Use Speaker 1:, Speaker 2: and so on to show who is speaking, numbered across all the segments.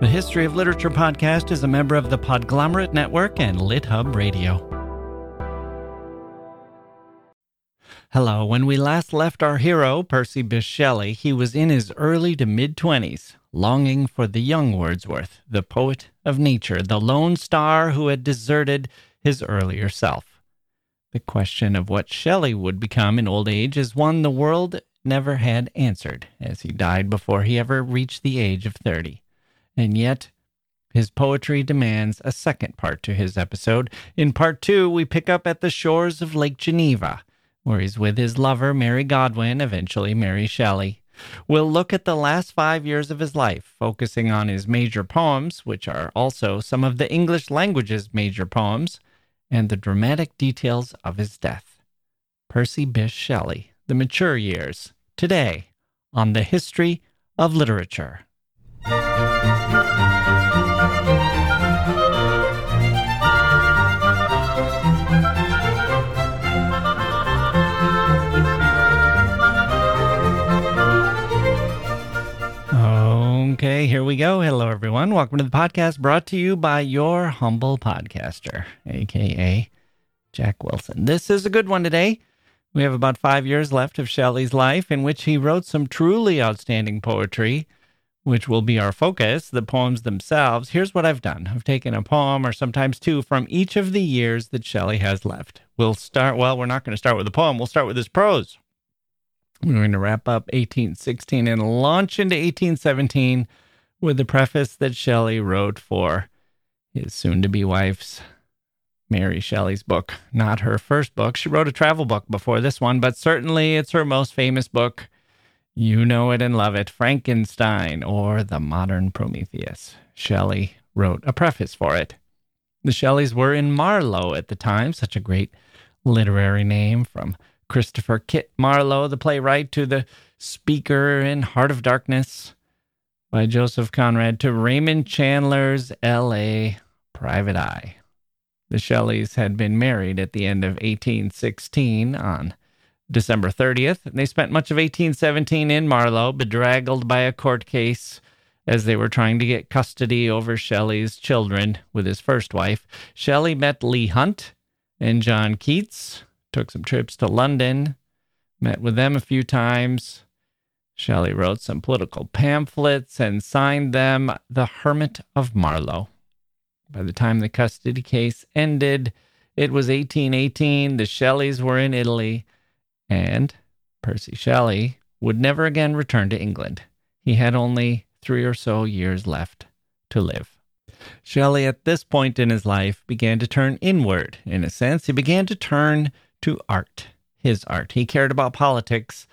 Speaker 1: The History of Literature podcast is a member of the Podglomerate Network and LitHub Radio. Hello. When we last left our hero, Percy Bysshe Shelley, he was in his early to mid 20s, longing for the young Wordsworth, the poet of nature, the lone star who had deserted his earlier self. The question of what Shelley would become in old age is one the world never had answered, as he died before he ever reached the age of 30. And yet, his poetry demands a second part to his episode. In part two, we pick up at the shores of Lake Geneva where he's with his lover, Mary Godwin, eventually Mary Shelley. We'll look at the last five years of his life, focusing on his major poems, which are also some of the English language's major poems, and the dramatic details of his death. Percy Bysshe Shelley, The Mature Years, today on the History of Literature. Okay, here we go. Hello, everyone. Welcome to the podcast brought to you by your humble podcaster, aka Jacke Wilson. This is a good one today. We have about five years left of Shelley's life in which he wrote some truly outstanding poetry, which will be our focus, the poems themselves. Here's what I've done I've taken a poem or sometimes two from each of the years that Shelley has left. We'll start, well, we're not going to start with the poem, we'll start with his prose. We're going to wrap up 1816 and launch into 1817 with the preface that Shelley wrote for his soon to be wife's Mary Shelley's book. Not her first book. She wrote a travel book before this one, but certainly it's her most famous book. You know it and love it Frankenstein or The Modern Prometheus. Shelley wrote a preface for it. The Shelleys were in Marlow at the time, such a great literary name from Christopher Kit Marlowe, the playwright, to the speaker in Heart of Darkness by Joseph Conrad, to Raymond Chandler's L.A. Private Eye. The Shelleys had been married at the end of 1816 on December 30th. and They spent much of 1817 in Marlow, bedraggled by a court case as they were trying to get custody over Shelley's children with his first wife. Shelley met Leigh Hunt and John Keats, took some trips to London, met with them a few times. Shelley wrote some political pamphlets and signed them The Hermit of Marlow. By the time the custody case ended, it was 1818. The Shelleys were in Italy, and Percy Shelley would never again return to England. He had only three or so years left to live. Shelley, at this point in his life, began to turn inward. In a sense, he began to turn to art, his art. He cared about politics,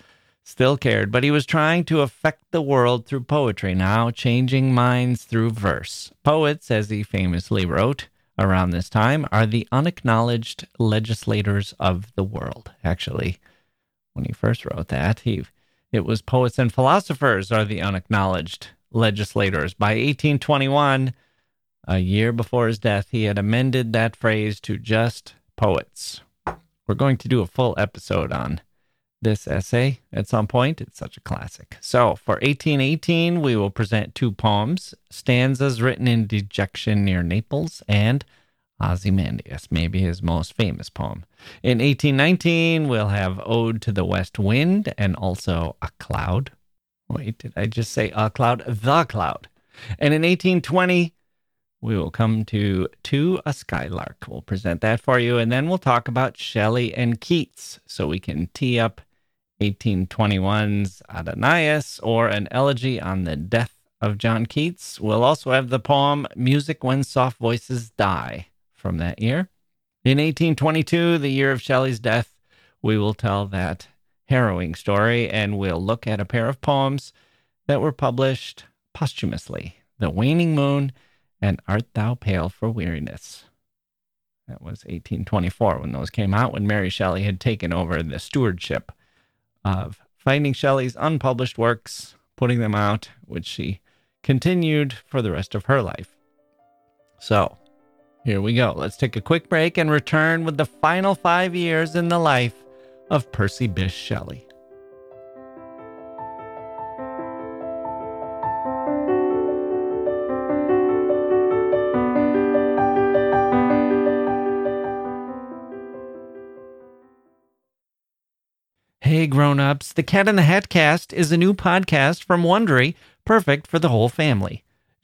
Speaker 1: still cared, but he was trying to affect the world through poetry now, changing minds through verse. Poets, as he famously wrote around this time, are the unacknowledged legislators of the world. Actually, when he first wrote that, he it was poets and philosophers are the unacknowledged legislators. By 1821, a year before his death, he had amended that phrase to just poets. We're going to do a full episode on this essay at some point. It's such a classic. So, for 1818, we will present two poems stanzas written in dejection near Naples and Ozymandias, maybe his most famous poem. In 1819, we'll have Ode to the West Wind and also A Cloud. Wait, did I just say A Cloud? The Cloud. And in 1820, we will come to To a Skylark. We'll present that for you, and then we'll talk about Shelley and Keats so we can tee up 1821's Adonais or an elegy on the death of John Keats. We'll also have the poem Music When Soft Voices Die from that year. In 1822, the year of Shelley's death, we will tell that harrowing story and we'll look at a pair of poems that were published posthumously The Waning Moon and Art Thou Pale for Weariness. That was 1824 when those came out, when Mary Shelley had taken over the stewardship of finding Shelley's unpublished works, putting them out, which she continued for the rest of her life. So, here we go. Let's take a quick break and return with the final five years in the life of Percy Bysshe Shelley. Hey grown-ups, The Cat in the Hat cast is a new podcast from Wondery, perfect for the whole family.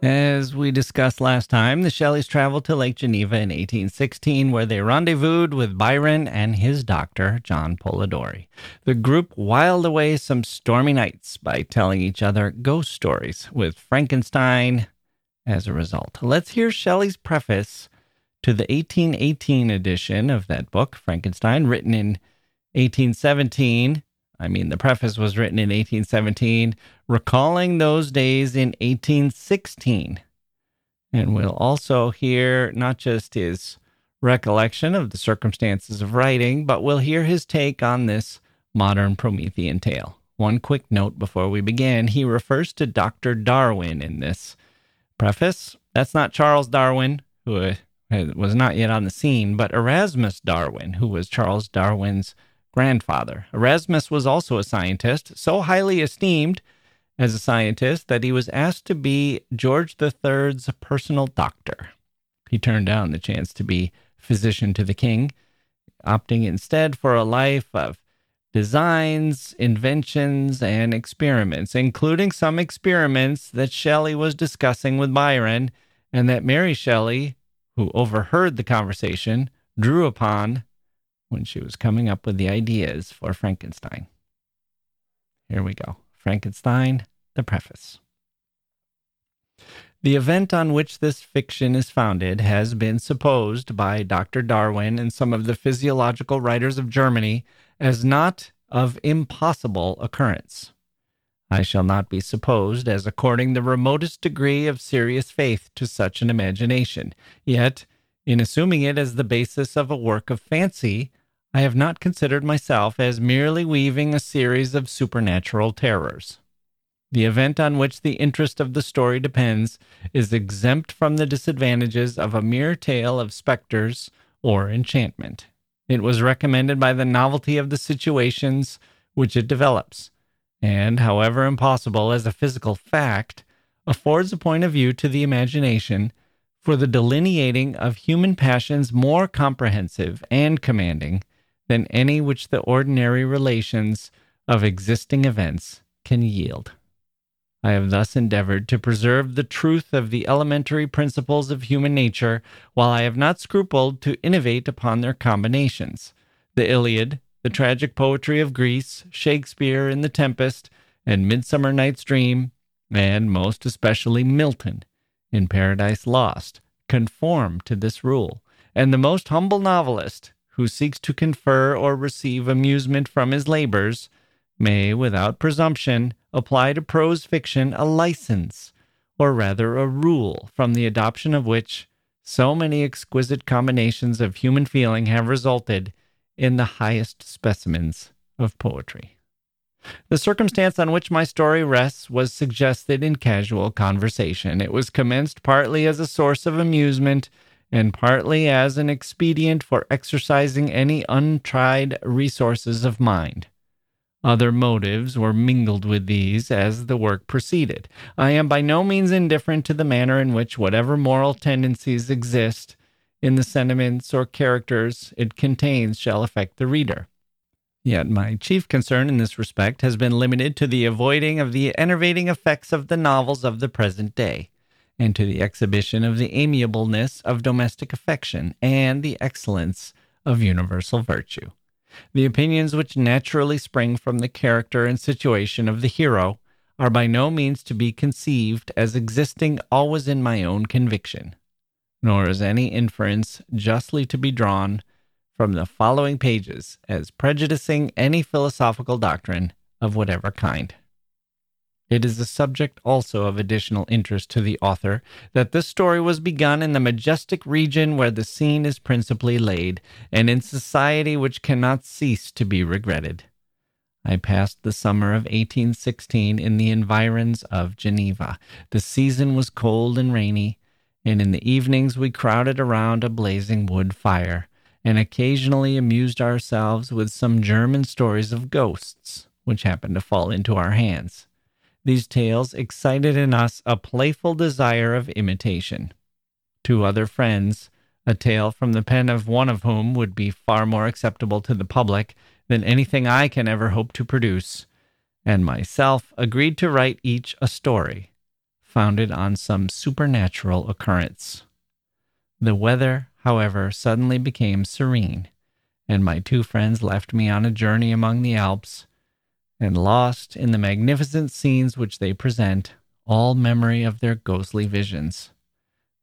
Speaker 1: As we discussed last time, the Shelleys traveled to Lake Geneva in 1816, where they rendezvoused with Byron and his doctor, John Polidori. The group whiled away some stormy nights by telling each other ghost stories, with Frankenstein as a result. Let's hear Shelley's preface to the 1818 edition of that book, Frankenstein, written in 1817 I mean, the preface was written in 1817, recalling those days in 1816. And we'll also hear not just his recollection of the circumstances of writing, but we'll hear his take on this modern Promethean tale. One quick note before we begin he refers to Dr. Darwin in this preface. That's not Charles Darwin, who uh, was not yet on the scene, but Erasmus Darwin, who was Charles Darwin's grandfather. Erasmus was also a scientist, so highly esteemed as a scientist that he was asked to be George III's personal doctor. He turned down the chance to be physician to the king, opting instead for a life of designs, inventions, and experiments, including some experiments that Shelley was discussing with Byron and that Mary Shelley, who overheard the conversation, drew upon when she was coming up with the ideas for Frankenstein. Here we go Frankenstein, the preface. The event on which this fiction is founded has been supposed by Dr. Darwin and some of the physiological writers of Germany as not of impossible occurrence. I shall not be supposed as according the remotest degree of serious faith to such an imagination. Yet, in assuming it as the basis of a work of fancy, I have not considered myself as merely weaving a series of supernatural terrors. The event on which the interest of the story depends is exempt from the disadvantages of a mere tale of specters or enchantment. It was recommended by the novelty of the situations which it develops, and, however impossible as a physical fact, affords a point of view to the imagination for the delineating of human passions more comprehensive and commanding than any which the ordinary relations of existing events can yield. I have thus endeavored to preserve the truth of the elementary principles of human nature, while I have not scrupled to innovate upon their combinations. The Iliad, the tragic poetry of Greece, Shakespeare in The Tempest, and Midsummer Night's Dream, and most especially Milton in Paradise Lost, conform to this rule, and the most humble novelist, who seeks to confer or receive amusement from his labors may, without presumption, apply to prose fiction a license, or rather a rule, from the adoption of which so many exquisite combinations of human feeling have resulted in the highest specimens of poetry. The circumstance on which my story rests was suggested in casual conversation. It was commenced partly as a source of amusement and partly as an expedient for exercising any untried resources of mind. Other motives were mingled with these as the work proceeded. I am by no means indifferent to the manner in which whatever moral tendencies exist in the sentiments or characters it contains shall affect the reader. Yet my chief concern in this respect has been limited to the avoiding of the enervating effects of the novels of the present day, and to the exhibition of the amiableness of domestic affection and the excellence of universal virtue. The opinions which naturally spring from the character and situation of the hero are by no means to be conceived as existing always in my own conviction, nor is any inference justly to be drawn from the following pages as prejudicing any philosophical doctrine of whatever kind. It is a subject also of additional interest to the author that this story was begun in the majestic region where the scene is principally laid, and in society which cannot cease to be regretted. I passed the summer of 1816 in the environs of Geneva. The season was cold and rainy, and in the evenings we crowded around a blazing wood fire, and occasionally amused ourselves with some German stories of ghosts, which happened to fall into our hands. These tales excited in us a playful desire of imitation. Two other friends, a tale from the pen of one of whom would be far more acceptable to the public than anything I can ever hope to produce, and myself agreed to write each a story founded on some supernatural occurrence. The weather, however, suddenly became serene, and my two friends left me on a journey among the Alps and lost in the magnificent scenes which they present all memory of their ghostly visions.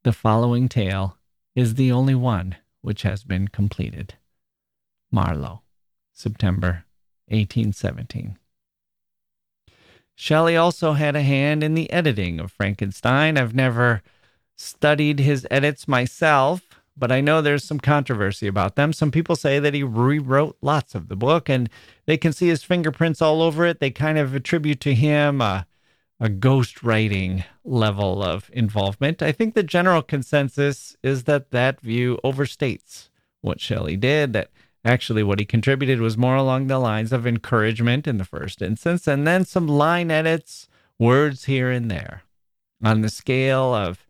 Speaker 1: The following tale is the only one which has been completed. Marlow, September 1817. Shelley also had a hand in the editing of Frankenstein. I've never studied his edits myself, but I know there's some controversy about them. Some people say that he rewrote lots of the book and they can see his fingerprints all over it. They kind of attribute to him a, a ghost writing level of involvement. I think the general consensus is that that view overstates what Shelley did, that actually what he contributed was more along the lines of encouragement in the first instance, and then some line edits, words here and there. On the scale of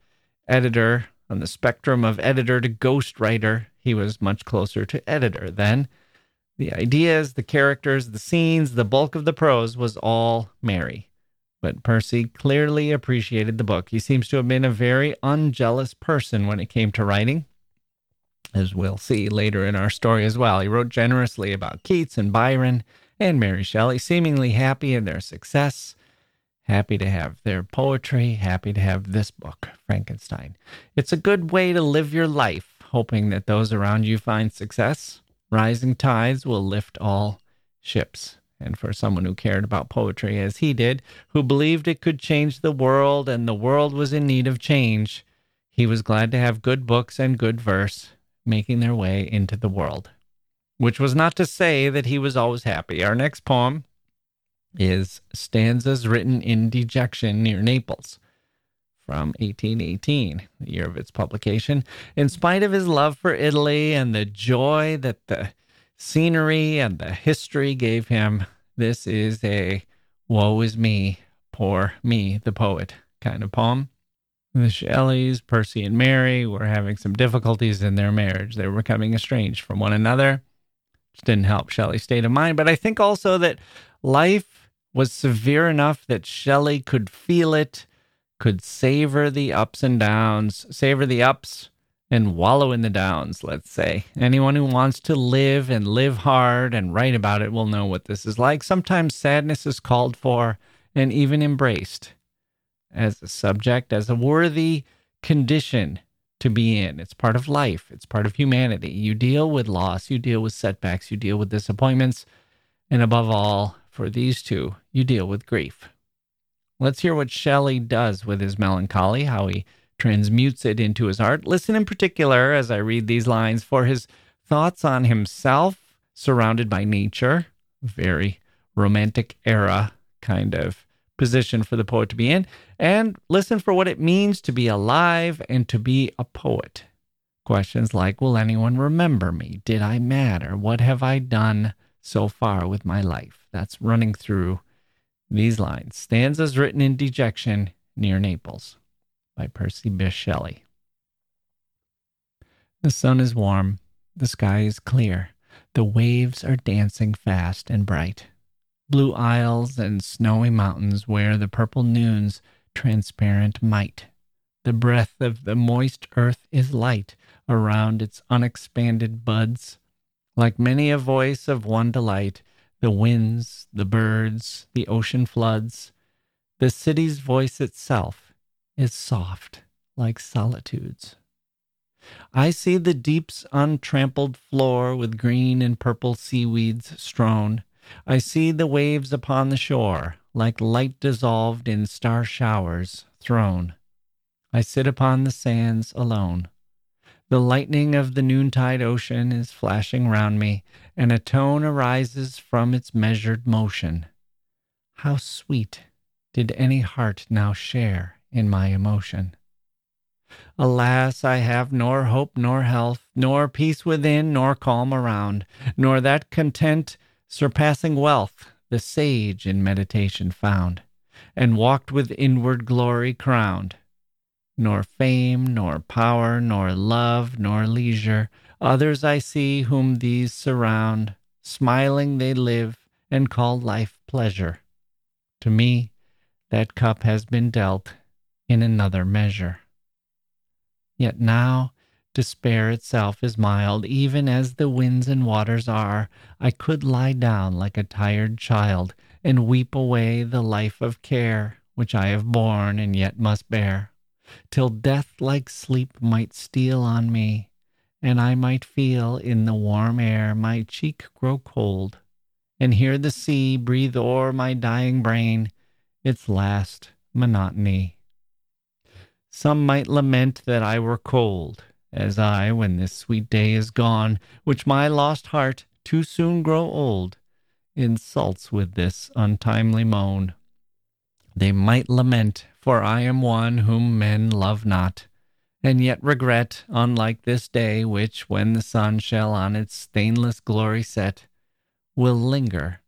Speaker 1: editor on the spectrum of editor to ghostwriter, he was much closer to editor then. The ideas, the characters, the scenes, the bulk of the prose was all Mary. But Percy clearly appreciated the book. He seems to have been a very unjealous person when it came to writing, as we'll see later in our story as well. He wrote generously about Keats and Byron and Mary Shelley, seemingly happy in their success happy to have their poetry, happy to have this book, Frankenstein. It's a good way to live your life, hoping that those around you find success. Rising tides will lift all ships. And for someone who cared about poetry as he did, who believed it could change the world and the world was in need of change, he was glad to have good books and good verse making their way into the world. Which was not to say that he was always happy. Our next poem is stanzas written in dejection near Naples from 1818, the year of its publication. In spite of his love for Italy and the joy that the scenery and the history gave him, this is a woe is me, poor me, the poet kind of poem. The Shelleys, Percy and Mary, were having some difficulties in their marriage. They were becoming estranged from one another. Which didn't help Shelley's state of mind. But I think also that life was severe enough that Shelley could feel it, could savor the ups and downs, savor the ups and wallow in the downs, let's say. Anyone who wants to live and live hard and write about it will know what this is like. Sometimes sadness is called for and even embraced as a subject, as a worthy condition to be in. It's part of life, it's part of humanity. You deal with loss, you deal with setbacks, you deal with disappointments, and above all, for these two, you deal with grief. Let's hear what Shelley does with his melancholy, how he transmutes it into his art. Listen in particular as I read these lines for his thoughts on himself surrounded by nature, very romantic era kind of position for the poet to be in, and listen for what it means to be alive and to be a poet. Questions like Will anyone remember me? Did I matter? What have I done so far with my life. That's running through these lines. Stanzas written in dejection near Naples by Percy Bysshe Shelley. The sun is warm, the sky is clear, the waves are dancing fast and bright. Blue isles and snowy mountains wear the purple noon's transparent might. The breath of the moist earth is light around its unexpanded buds. Like many a voice of one delight, the winds, the birds, the ocean floods, the city's voice itself is soft like solitude's. I see the deep's untrampled floor with green and purple seaweeds strown. I see the waves upon the shore, like light dissolved in star showers, thrown. I sit upon the sands alone. The lightning of the noontide ocean is flashing round me, and a tone arises from its measured motion. How sweet did any heart now share in my emotion! Alas, I have nor hope nor health, nor peace within, nor calm around, nor that content surpassing wealth the sage in meditation found, and walked with inward glory crowned. Nor fame, nor power, nor love, nor leisure, others I see whom these surround. Smiling they live, and call life pleasure. To me, that cup has been dealt in another measure. Yet now despair itself is mild, even as the winds and waters are. I could lie down like a tired child and weep away the life of care which I have borne and yet must bear, till death like sleep might steal on me, and I might feel in the warm air my cheek grow cold, and hear the sea breathe o'er my dying brain its last monotony. Some might lament that I were cold, as I, when this sweet day is gone, which my lost heart, too soon grow old, insults with this untimely moan. They might lament, for I am one whom men love not, and yet regret, unlike this day, which, when the sun shall on its stainless glory set, will linger,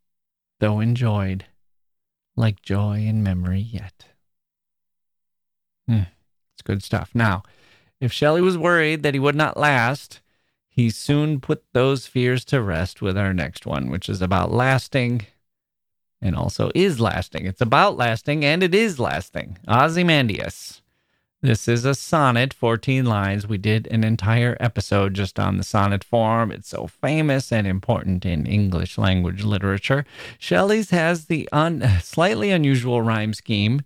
Speaker 1: though enjoyed, like joy in memory yet. Hmm. It's good stuff. Now, if Shelley was worried that he would not last, he soon put those fears to rest with our next one, which is about lasting and also is lasting. It's about lasting and it is lasting. Ozymandias. This is a sonnet, 14 lines. We did an entire episode just on the sonnet form. It's so famous and important in English language literature. Shelley's has the un- slightly unusual rhyme scheme.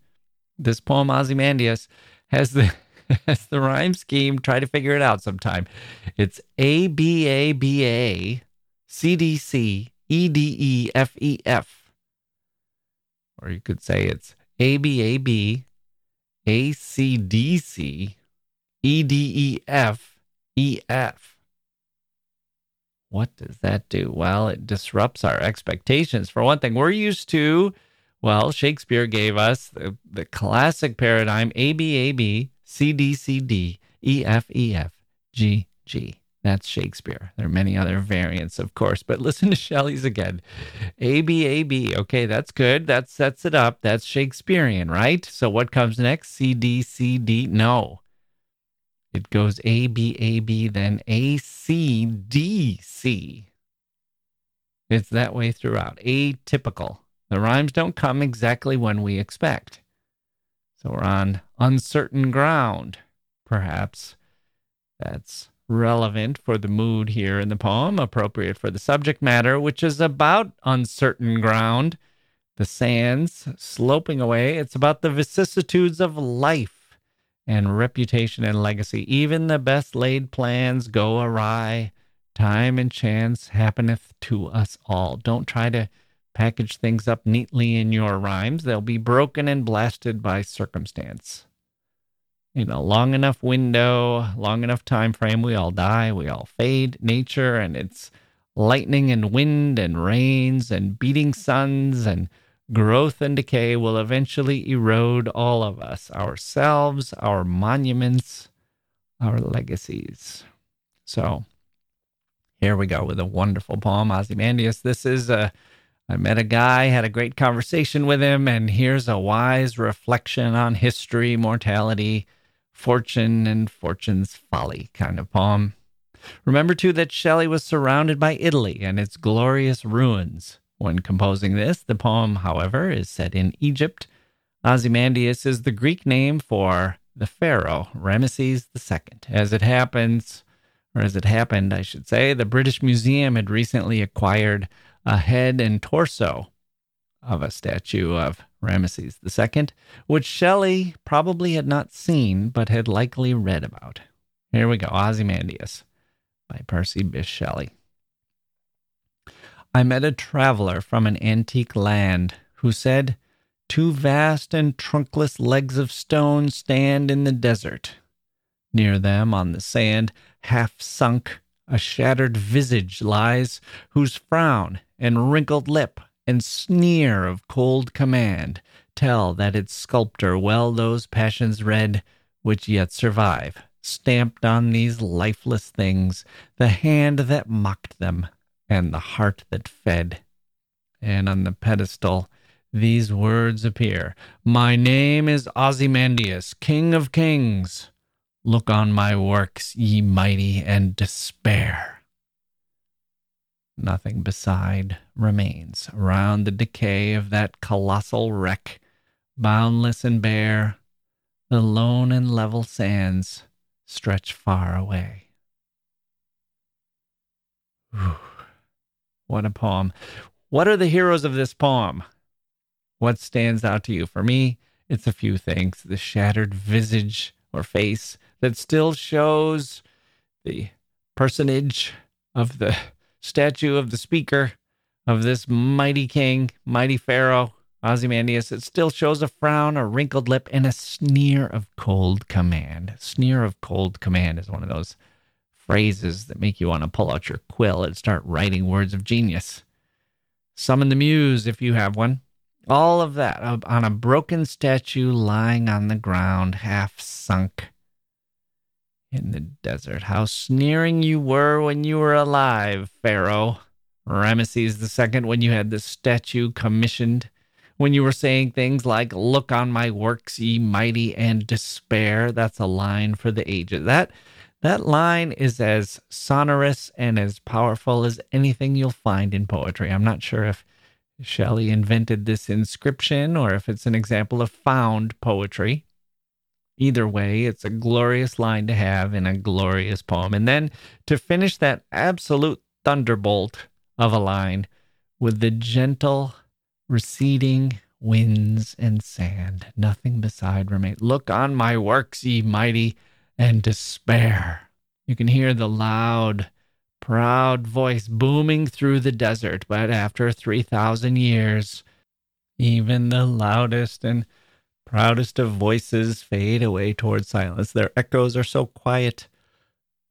Speaker 1: This poem, Ozymandias, has the has the rhyme scheme. Try to figure it out sometime. It's A B A B A C D C E D E F E F. Or you could say it's A B A B A C D C E D E F E F. What does that do? Well, it disrupts our expectations. For one thing, we're used to well, Shakespeare gave us the, the classic paradigm A B A B That's Shakespeare. There are many other variants, of course, but listen to Shelley's again. A B A B. Okay, that's good. That sets it up. That's Shakespearean, right? So what comes next? C D C D. No. It goes A B A B, then A C D C. It's that way throughout. Atypical. The rhymes don't come exactly when we expect. So we're on uncertain ground, perhaps. That's relevant for the mood here in the poem, appropriate for the subject matter, which is about uncertain ground. The sands sloping away. It's about the vicissitudes of life and reputation and legacy. Even the best laid plans go awry. Time and chance happeneth to us all. Don't try to package things up neatly in your rhymes, they'll be broken and blasted by circumstance. You know, long enough window, long enough time frame, we all die, we all fade. Nature and its lightning and wind and rains and beating suns and growth and decay will eventually erode all of us, ourselves, our monuments, our legacies. So, Here we go with a wonderful poem, Ozymandias. This is a. I met a guy, had a great conversation with him, and here's a wise reflection on history, mortality, fortune, and fortune's folly kind of poem. Remember, too, that Shelley was surrounded by Italy and its glorious ruins. When composing this, the poem, however, is set in Egypt. Ozymandias is the Greek name for the pharaoh, Ramesses II. As it happens, or as it happened, I should say, the British Museum had recently acquired a head and torso of a statue of Ramesses II, which Shelley probably had not seen but had likely read about. Here we go Ozymandias by Percy Bysshe Shelley. I met a traveler from an antique land who said, Two vast and trunkless legs of stone stand in the desert. Near them on the sand, half sunk, a shattered visage lies, whose frown and wrinkled lip and sneer of cold command tell that its sculptor well those passions read which yet survive, stamped on these lifeless things, the hand that mocked them and the heart that fed. And on the pedestal, these words appear My name is Ozymandias, King of Kings. Look on my works, ye mighty, and despair. Nothing beside remains around the decay of that colossal wreck, boundless and bare. The lone and level sands stretch far away. Whew. What a poem. What are the heroes of this poem? What stands out to you? For me, it's a few things. The shattered visage or face that still shows the personage of the statue of the speaker of this mighty king, mighty pharaoh, Ozymandias. It still shows a frown, a wrinkled lip, and a sneer of cold command. Sneer of cold command is one of those phrases that make you want to pull out your quill and start writing words of genius. Summon the muse if you have one. All of that uh, on a broken statue lying on the ground, half sunk in the desert. How sneering you were when you were alive, Pharaoh. Ramesses II, when you had the statue commissioned, when you were saying things like, Look on my works, ye mighty, and despair. That's a line for the ages. That that line is as sonorous and as powerful as anything you'll find in poetry. I'm not sure if Shelley invented this inscription or if it's an example of found poetry. Either way, it's a glorious line to have in a glorious poem. And then to finish that absolute thunderbolt of a line with the gentle receding winds and sand, nothing beside remain. Look on my works, ye mighty and despair. You can hear the loud, proud voice booming through the desert, but after 3,000 years, even the loudest and proudest of voices fade away toward silence. Their echoes are so quiet.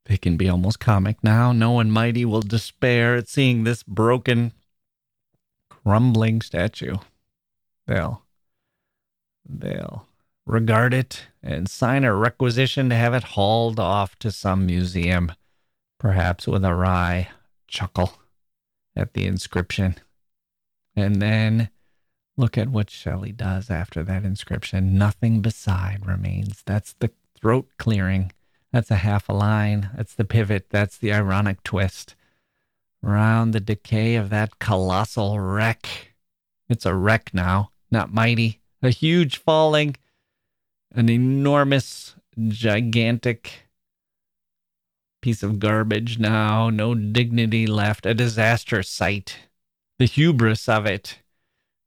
Speaker 1: They can be almost comic now. No one mighty will despair at seeing this broken, crumbling statue. They'll, they'll regard it and sign a requisition to have it hauled off to some museum, perhaps with a wry chuckle at the inscription. And then look at what Shelley does after that inscription. Nothing beside remains. That's the throat clearing. That's a half a line. That's the pivot. That's the ironic twist. Round the decay of that colossal wreck. It's a wreck now, not mighty. A huge falling an enormous, gigantic piece of garbage now, no dignity left, a disaster site. The hubris of it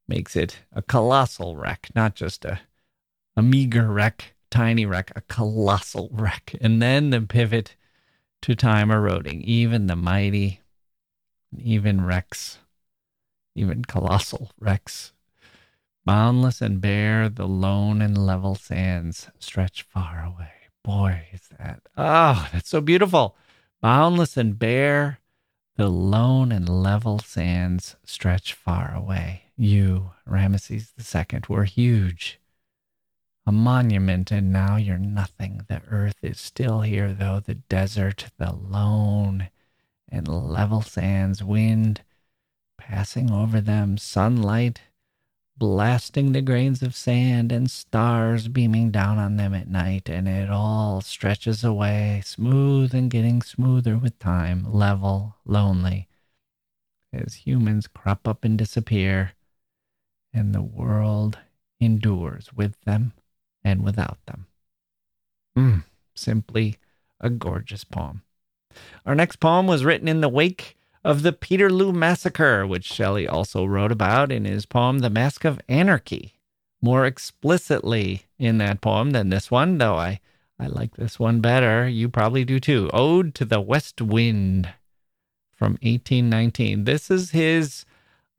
Speaker 1: makes it a colossal wreck, not just a, a meager wreck, tiny wreck, a colossal wreck. And then the pivot to time eroding, even the mighty, even wrecks, even colossal wrecks Boundless and bare, the lone and level sands stretch far away. Boy, is that, oh, that's so beautiful. Boundless and bare, the lone and level sands stretch far away. You, Ramesses II, were huge. A monument, and now you're nothing. The earth is still here, though, the desert, the lone and level sands, wind passing over them, sunlight blasting the grains of sand and stars beaming down on them at night, and it all stretches away, smooth and getting smoother with time, level, lonely, as humans crop up and disappear, and the world endures with them and without them. Mm, simply a gorgeous poem. Our next poem was written in the wake of the Peterloo Massacre, which Shelley also wrote about in his poem, The Mask of Anarchy, more explicitly in that poem than this one, though I, I like this one better. You probably do too. Ode to the West Wind from 1819. This is his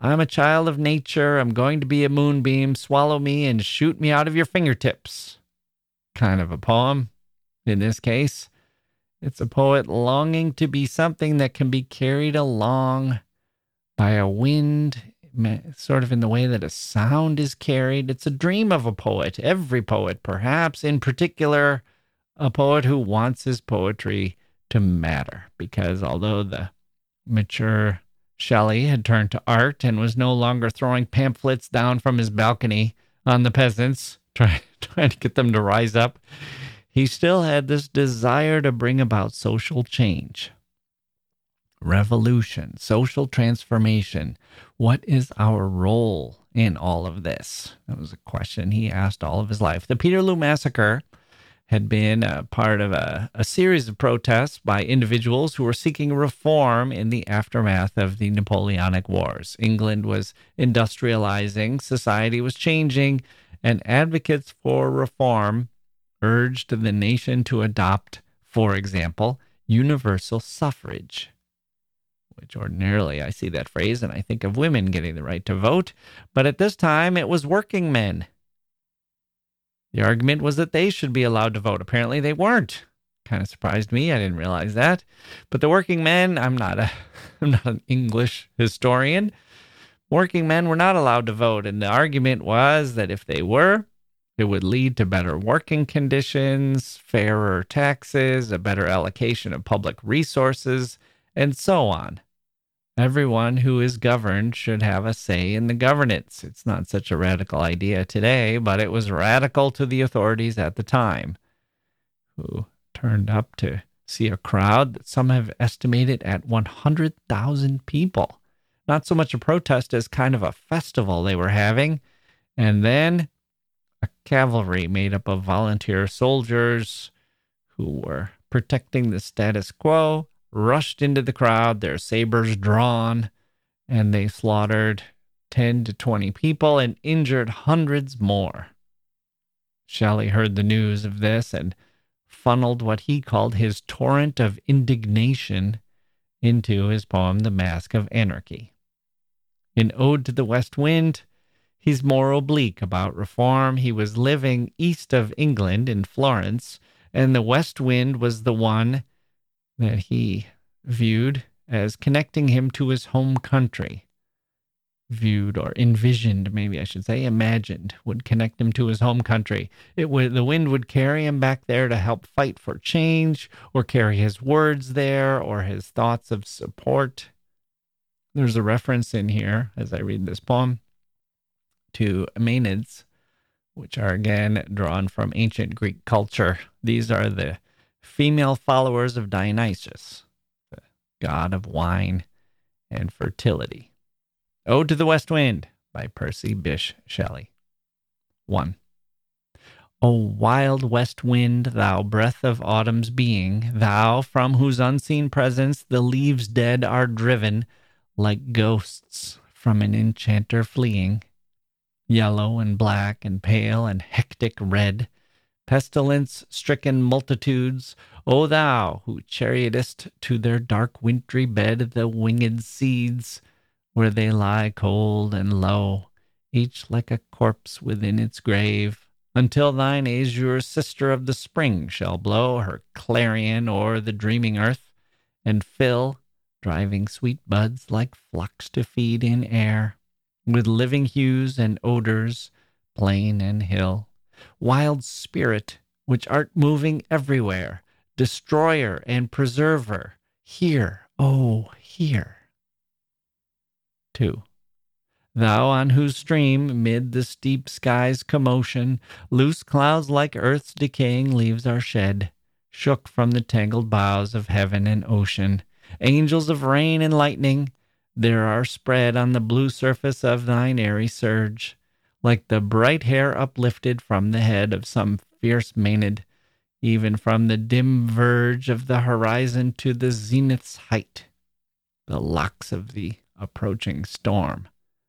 Speaker 1: I'm a child of nature. I'm going to be a moonbeam. Swallow me and shoot me out of your fingertips. Kind of a poem in this case. It's a poet longing to be something that can be carried along by a wind, sort of in the way that a sound is carried. It's a dream of a poet, every poet, perhaps, in particular, a poet who wants his poetry to matter. Because although the mature Shelley had turned to art and was no longer throwing pamphlets down from his balcony on the peasants, trying, trying to get them to rise up, he still had this desire to bring about social change, revolution, social transformation. What is our role in all of this? That was a question he asked all of his life. The Peterloo Massacre had been a part of a, a series of protests by individuals who were seeking reform in the aftermath of the Napoleonic Wars. England was industrializing, society was changing, and advocates for reform urged the nation to adopt, for example, universal suffrage, which ordinarily I see that phrase and I think of women getting the right to vote, but at this time it was working men. The argument was that they should be allowed to vote. Apparently they weren't. Kind of surprised me. I didn't realize that. But the working men, I'm not a I'm not an English historian. Working men were not allowed to vote, and the argument was that if they were, it would lead to better working conditions, fairer taxes, a better allocation of public resources, and so on. Everyone who is governed should have a say in the governance. It's not such a radical idea today, but it was radical to the authorities at the time, who turned up to see a crowd that some have estimated at 100,000 people. Not so much a protest as kind of a festival they were having. And then a cavalry made up of volunteer soldiers who were protecting the status quo rushed into the crowd, their sabers drawn, and they slaughtered 10 to 20 people and injured hundreds more. Shelley heard the news of this and funneled what he called his torrent of indignation into his poem, The Mask of Anarchy. In Ode to the West Wind, He's more oblique about reform. He was living east of England in Florence, and the west wind was the one that he viewed as connecting him to his home country. Viewed or envisioned, maybe I should say, imagined, would connect him to his home country. It would the wind would carry him back there to help fight for change, or carry his words there, or his thoughts of support. There's a reference in here as I read this poem to Maenads, which are again drawn from ancient Greek culture. These are the female followers of Dionysus, the god of wine and fertility. Ode to the West Wind by Percy Bysshe Shelley. 1. O wild west wind, thou breath of autumn's being, thou from whose unseen presence the leaves dead are driven like ghosts from an enchanter fleeing yellow and black and pale and hectic red, pestilence stricken multitudes, O thou who chariotest to their dark wintry bed the winged seeds, where they lie cold and low, each like a corpse within its grave, until thine azure sister of the spring shall blow her clarion o'er the dreaming earth, and fill, driving sweet buds like flocks to feed in air, with living hues and odors, plain and hill. Wild spirit, which art moving everywhere, destroyer and preserver, hear, Oh, hear. 2. Thou on whose stream, mid the steep sky's commotion, loose clouds like earth's decaying leaves are shed, shook from the tangled boughs of heaven and ocean. Angels of rain and lightning, there are spread on the blue surface of thine airy surge, like the bright hair uplifted from the head of some fierce Maenad, even from the dim verge of the horizon to the zenith's height, the locks of the approaching storm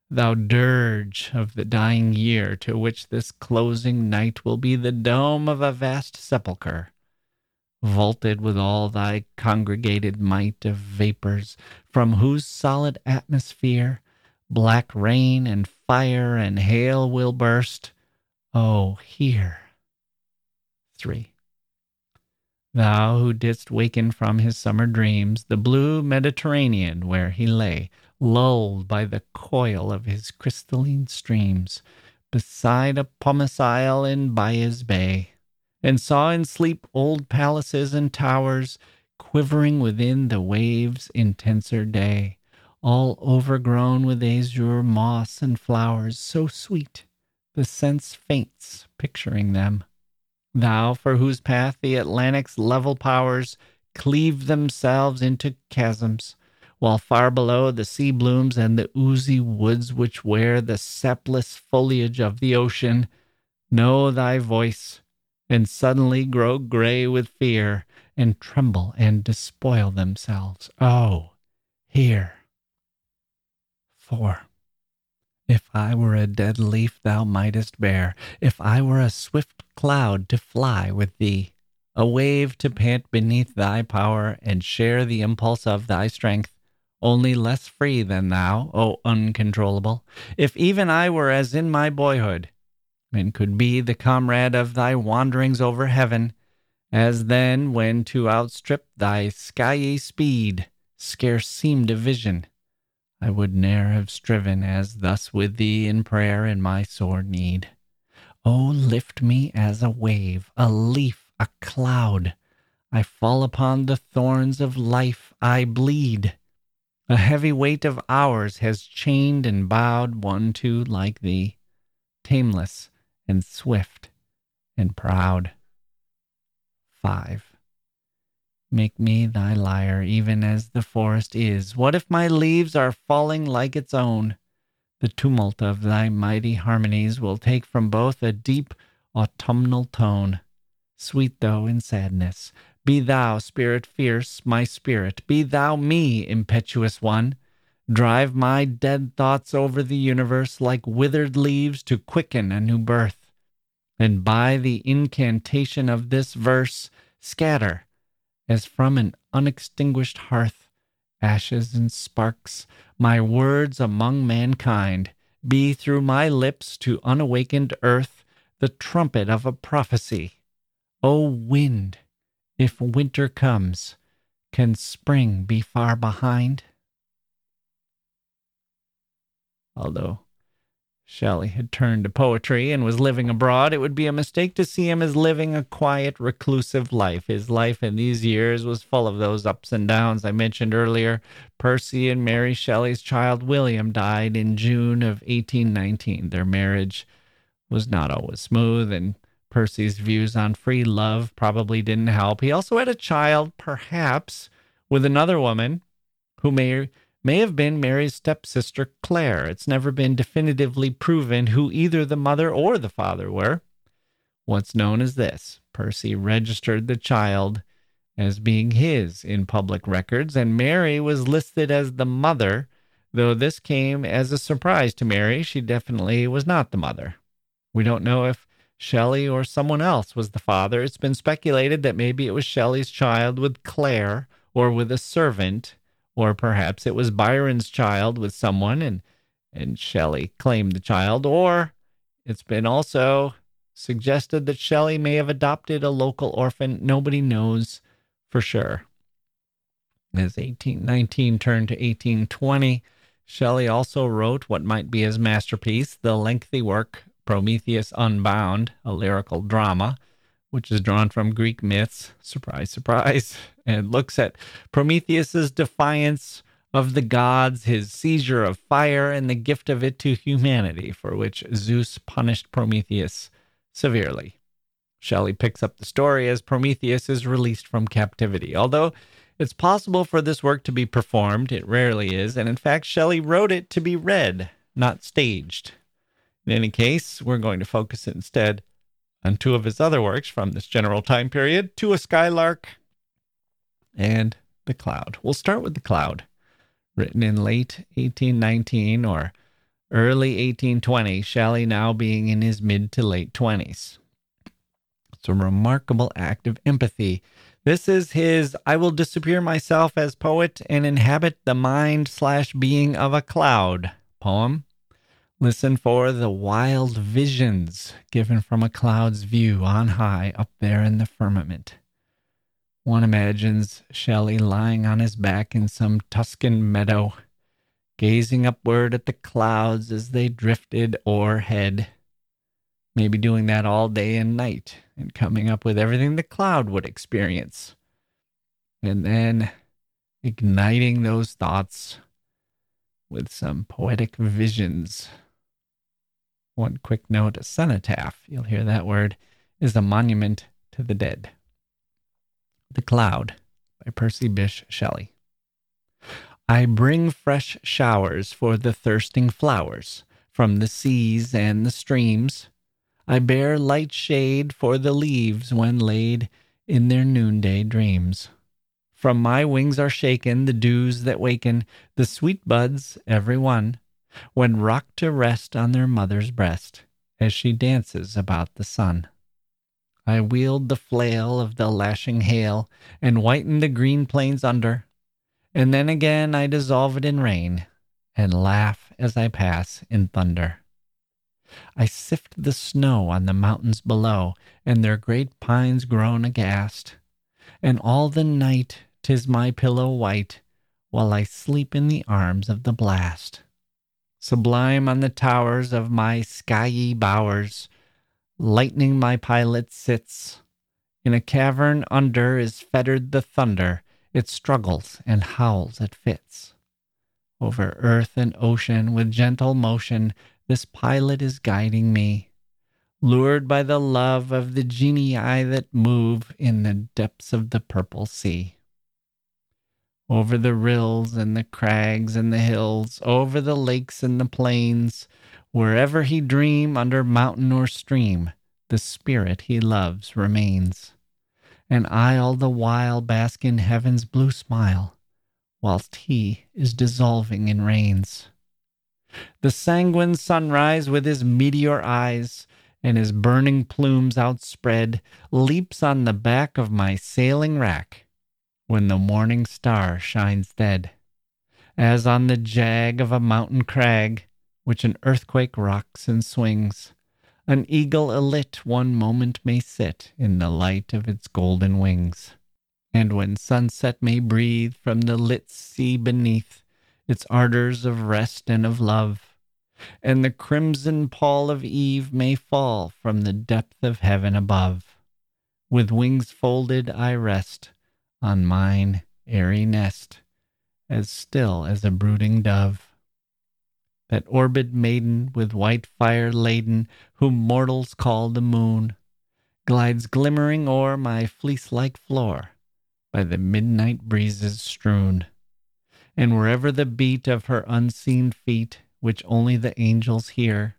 Speaker 1: thou dirge of the dying year, to which this closing night will be the dome of a vast sepulchre, vaulted with all thy congregated might of vapors, from whose solid atmosphere black rain and fire and hail will burst. Oh, hear. 3. Thou who didst waken from his summer dreams the blue Mediterranean where he lay, lulled by the coil of his crystalline streams, beside a pumice isle in Baia's Bay, and saw in sleep old palaces and towers quivering within the waves' intenser day, all overgrown with azure moss and flowers so sweet the sense faints picturing them. Thou, for whose path the Atlantic's level powers cleave themselves into chasms, while far below the sea blooms and the oozy woods which wear the sapless foliage of the ocean know thy voice and suddenly grow gray with fear and tremble and despoil themselves. Oh, hear. 4. If I were a dead leaf thou mightest bear, if I were a swift cloud to fly with thee, a wave to pant beneath thy power and share the impulse of thy strength, only less free than thou, O uncontrollable. If even I were as in my boyhood, and could be the comrade of thy wanderings over heaven, as then when to outstrip thy skyey speed scarce seemed a vision, I would ne'er have striven as thus with thee in prayer in my sore need. O lift me as a wave, a leaf, a cloud. I fall upon the thorns of life, I bleed. A heavy weight of hours has chained and bowed one too like thee, tameless and swift and proud. 5. Make me thy lyre, even as the forest is. What if my leaves are falling like its own? The tumult of thy mighty harmonies will take from both a deep autumnal tone, sweet though in sadness, be thou, spirit fierce, my spirit. Be thou me, impetuous one. Drive my dead thoughts over the universe like withered leaves to quicken a new birth. And by the incantation of this verse, scatter, as from an unextinguished hearth, ashes and sparks, my words among mankind. Be through my lips to unawakened earth the trumpet of a prophecy. O wind! If winter comes, can spring be far behind? Although Shelley had turned to poetry and was living abroad, it would be a mistake to see him as living a quiet, reclusive life. His life in these years was full of those ups and downs I mentioned earlier. Percy and Mary Shelley's child William died in June of 1819. Their marriage was not always smooth, and Percy's views on free love probably didn't help. He also had a child, perhaps, with another woman who may may have been Mary's stepsister Claire. It's never been definitively proven who either the mother or the father were. What's known is this Percy registered the child as being his in public records, and Mary was listed as the mother, though this came as a surprise to Mary. She definitely was not the mother. We don't know if Shelley or someone else was the father. It's been speculated that maybe it was Shelley's child with Claire or with a servant, or perhaps it was Byron's child with someone and and Shelley claimed the child, or it's been also suggested that Shelley may have adopted a local orphan. Nobody knows for sure. As 1819 turned to 1820, Shelley also wrote what might be his masterpiece, the lengthy work Prometheus Unbound, a lyrical drama, which is drawn from Greek myths, surprise, surprise, and looks at Prometheus's defiance of the gods, his seizure of fire, and the gift of it to humanity, for which Zeus punished Prometheus severely. Shelley picks up the story as Prometheus is released from captivity. Although it's possible for this work to be performed, it rarely is, and in fact, Shelley wrote it to be read, not staged. In any case, we're going to focus instead on two of his other works from this general time period To a Skylark and The Cloud. We'll start with The Cloud written in late 1819 or early 1820, Shelley now being in his mid to late 20s. It's a remarkable act of empathy. This is his I will disappear myself as poet and inhabit the mind slash being of a cloud poem. Listen for the wild visions given from a cloud's view on high up there in the firmament. One imagines Shelley lying on his back in some Tuscan meadow, gazing upward at the clouds as they drifted o'erhead. Maybe doing that all day and night and coming up with everything the cloud would experience. And then igniting those thoughts with some poetic visions. One quick note a cenotaph, you'll hear that word, is a monument to the dead. The Cloud by Percy Bysshe Shelley. I bring fresh showers for the thirsting flowers from the seas and the streams. I bear light shade for the leaves when laid in their noonday dreams. From my wings are shaken the dews that waken the sweet buds, every one, when rocked to rest on their mother's breast as she dances about the sun. I wield the flail of the lashing hail and whiten the green plains under. And then again I dissolve it in rain and laugh as I pass in thunder. I sift the snow on the mountains below, and their great pines groan aghast. And all the night 'tis my pillow white, while I sleep in the arms of the blast. Sublime on the towers of my skiey bowers, Lightning my pilot sits. In a cavern under is fettered the thunder. It struggles and howls at fits. Over earth and ocean with gentle motion, this pilot is guiding me. Lured by the love of the genii that move in the depths of the purple sea. Over the rills and the crags and the hills, over the lakes and the plains, Wherever he dream, under mountain or stream, the spirit he loves remains. And I all the while bask in heaven's blue smile, whilst he is dissolving in rains. The sanguine sunrise with his meteor eyes and his burning plumes outspread leaps on the back of my sailing rack when the morning star shines dead. As on the jag of a mountain crag, which an earthquake rocks and swings. An eagle alit one moment may sit in the light of its golden wings. And when sunset may breathe from the lit sea beneath its ardors of rest and of love, and the crimson pall of eve may fall from the depth of heaven above. With wings folded I rest on mine airy nest, as still as a brooding dove that orbed maiden with white fire laden, whom mortals call the moon, glides glimmering o'er my fleece like floor, by the midnight breezes strewn. And wherever the beat of her unseen feet, which only the angels hear,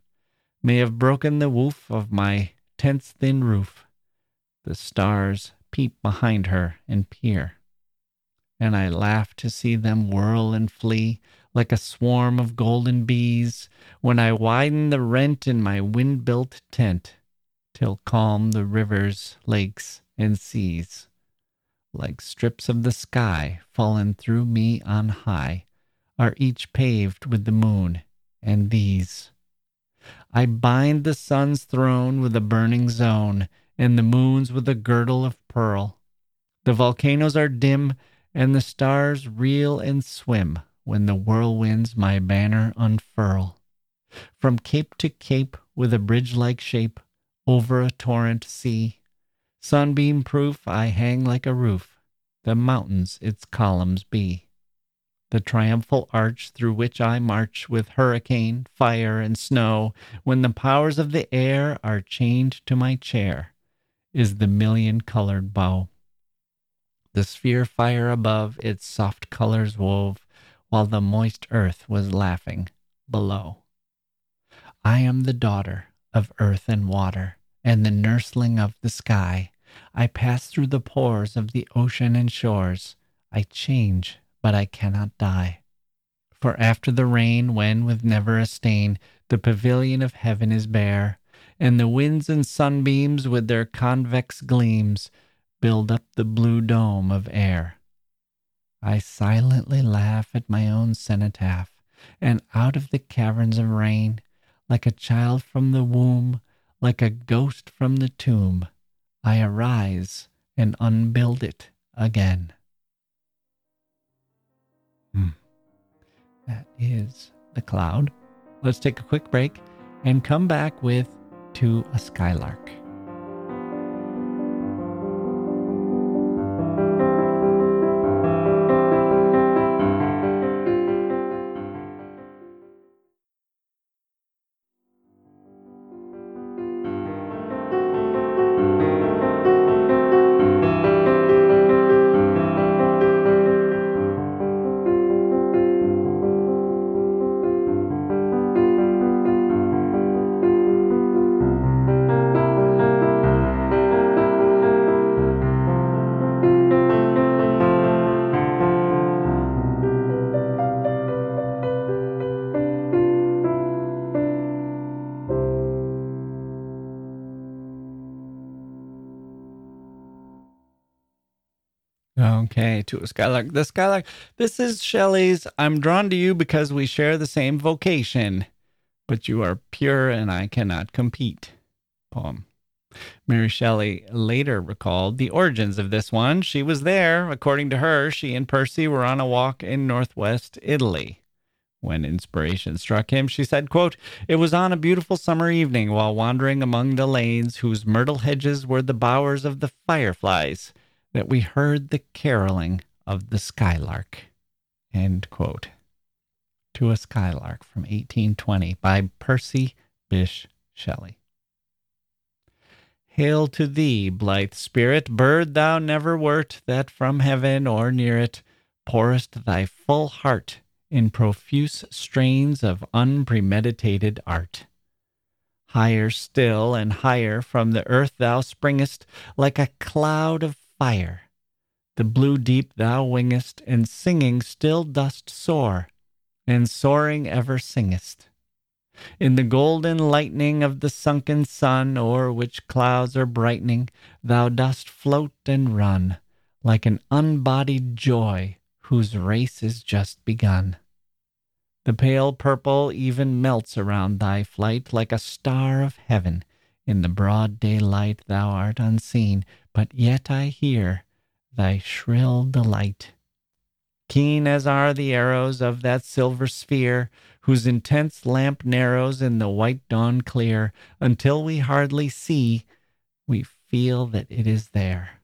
Speaker 1: may have broken the woof of my tent's thin roof, the stars peep behind her and peer. And I laugh to see them whirl and flee like a swarm of golden bees, when I widen the rent in my wind built tent, till calm the rivers, lakes, and seas. Like strips of the sky fallen through me on high, are each paved with the moon, and these. I bind the sun's throne with a burning zone, and the moon's with a girdle of pearl. The volcanoes are dim, and the stars reel and swim when the whirlwinds my banner unfurl. From cape to cape with a bridge like shape over a torrent sea, Sunbeam proof I hang like a roof, the mountains its columns be. The triumphal arch through which I march with hurricane, fire, and snow, when the powers of the air are chained to my chair, is the million colored bow. The sphere fire above its soft colors wove, while the moist earth was laughing below. I am the daughter of earth and water, and the nursling of the sky. I pass through the pores of the ocean and shores. I change, but I cannot die. For after the rain, when with never a stain the pavilion of heaven is bare, and the winds and sunbeams with their convex gleams build up the blue dome of air, I silently laugh at my own cenotaph, and out of the caverns of rain, like a child from the womb, like a ghost from the tomb, I arise and unbuild it again. Hmm. That is the cloud. Let's take a quick break and come back with To a Skylark. To a Skylark. The Skylark. This is Shelley's I'm drawn to you because we share the same vocation, but you are pure and I cannot compete. Poem. Mary Shelley later recalled the origins of this one. She was there. According to her, she and Percy were on a walk in northwest Italy. When inspiration struck him, she said, quote, It was on a beautiful summer evening while wandering among the lanes whose myrtle hedges were the bowers of the fireflies that we heard the caroling of the skylark. End quote. To a Skylark from 1820 by Percy Bysshe Shelley. Hail to thee, blithe spirit, bird thou never wert, that from heaven or near it pourest thy full heart in profuse strains of unpremeditated art. Higher still and higher from the earth thou springest, like a cloud of fire. The blue deep thou wingest, and singing still dost soar, and soaring ever singest. In the golden lightning of the sunken sun, o'er which clouds are brightening, thou dost float and run, like an unbodied joy whose race is just begun. The pale purple even melts around thy flight, like a star of heaven. In the broad daylight thou art unseen, but yet I hear thy shrill delight. Keen as are the arrows of that silver sphere, whose intense lamp narrows in the white dawn clear, until we hardly see, we feel that it is there.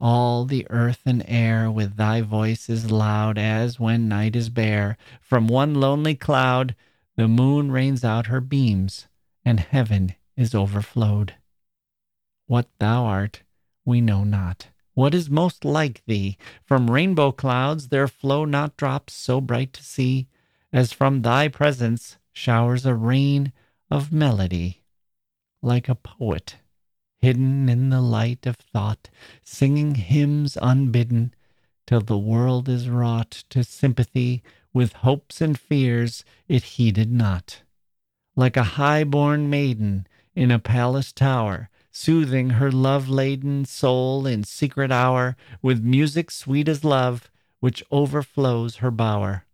Speaker 1: All the earth and air with thy voice is loud, as when night is bare. From one lonely cloud the moon rains out her beams, and heaven is overflowed. What thou art, we know not. What is most like thee? From rainbow clouds there flow not drops so bright to see, as from thy presence showers a rain of melody. Like a poet, hidden in the light of thought, singing hymns unbidden, till the world is wrought to sympathy with hopes and fears it heeded not. Like a high born maiden in a palace tower, soothing her love laden soul in secret hour with music sweet as love, which overflows her bower.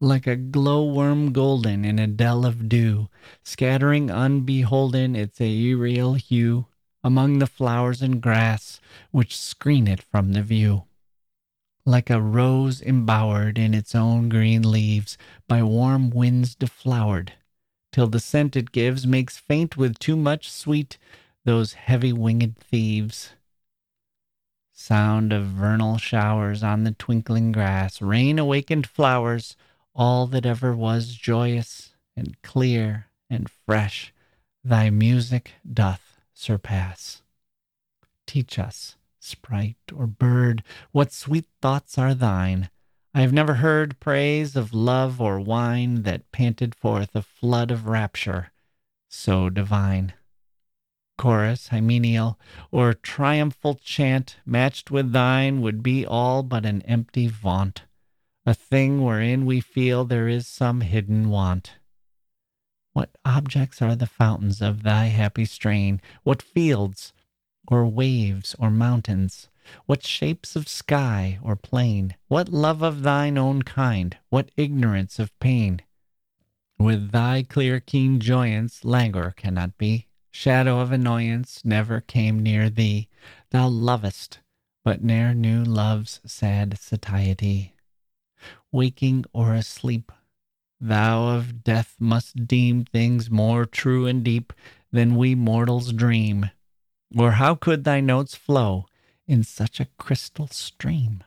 Speaker 1: Like a glowworm golden in a dell of dew, scattering unbeholden its aerial hue among the flowers and grass which screen it from the view. Like a rose embowered in its own green leaves, by warm winds deflowered, till the scent it gives makes faint with too much sweet those heavy winged thieves. sound of vernal showers on the twinkling grass, rain awakened flowers, all that ever was joyous and clear and fresh, thy music doth surpass. Teach us, sprite or bird, what sweet thoughts are thine. I have never heard praise of love or wine that panted forth a flood of rapture so divine chorus, hymeneal, or triumphal chant matched with thine would be all but an empty vaunt, a thing wherein we feel there is some hidden want. What objects are the fountains of thy happy strain? What fields, or waves, or mountains? What shapes of sky or plain? What love of thine own kind? What ignorance of pain? With thy clear, keen joyance, languor cannot be shadow of annoyance never came near thee. Thou lovest, but ne'er knew love's sad satiety. Waking or asleep, thou of death must deem things more true and deep than we mortals dream. Or how could thy notes flow in such a crystal stream?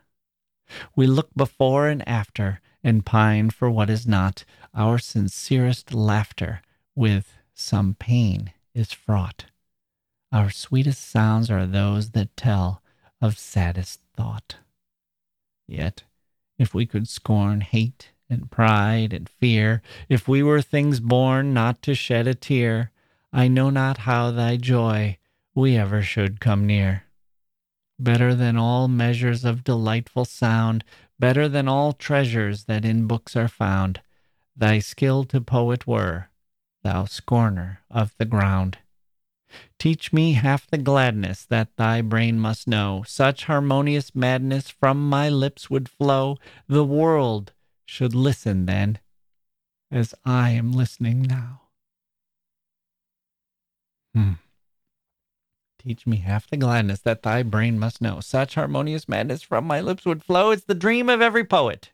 Speaker 1: We look before and after and pine for what is not, our sincerest laughter with some pain is fraught. Our sweetest sounds are those that tell of saddest thought. Yet, if we could scorn hate and pride and fear, if we were things born not to shed a tear, I know not how thy joy we ever should come near. Better than all measures of delightful sound, better than all treasures that in books are found, thy skill to poet were, thou scorner of the ground. Teach me half the gladness that thy brain must know. Such harmonious madness from my lips would flow, the world should listen then, as I am listening now. Hmm. Teach me half the gladness that thy brain must know. Such harmonious madness from my lips would flow. It's the dream of every poet.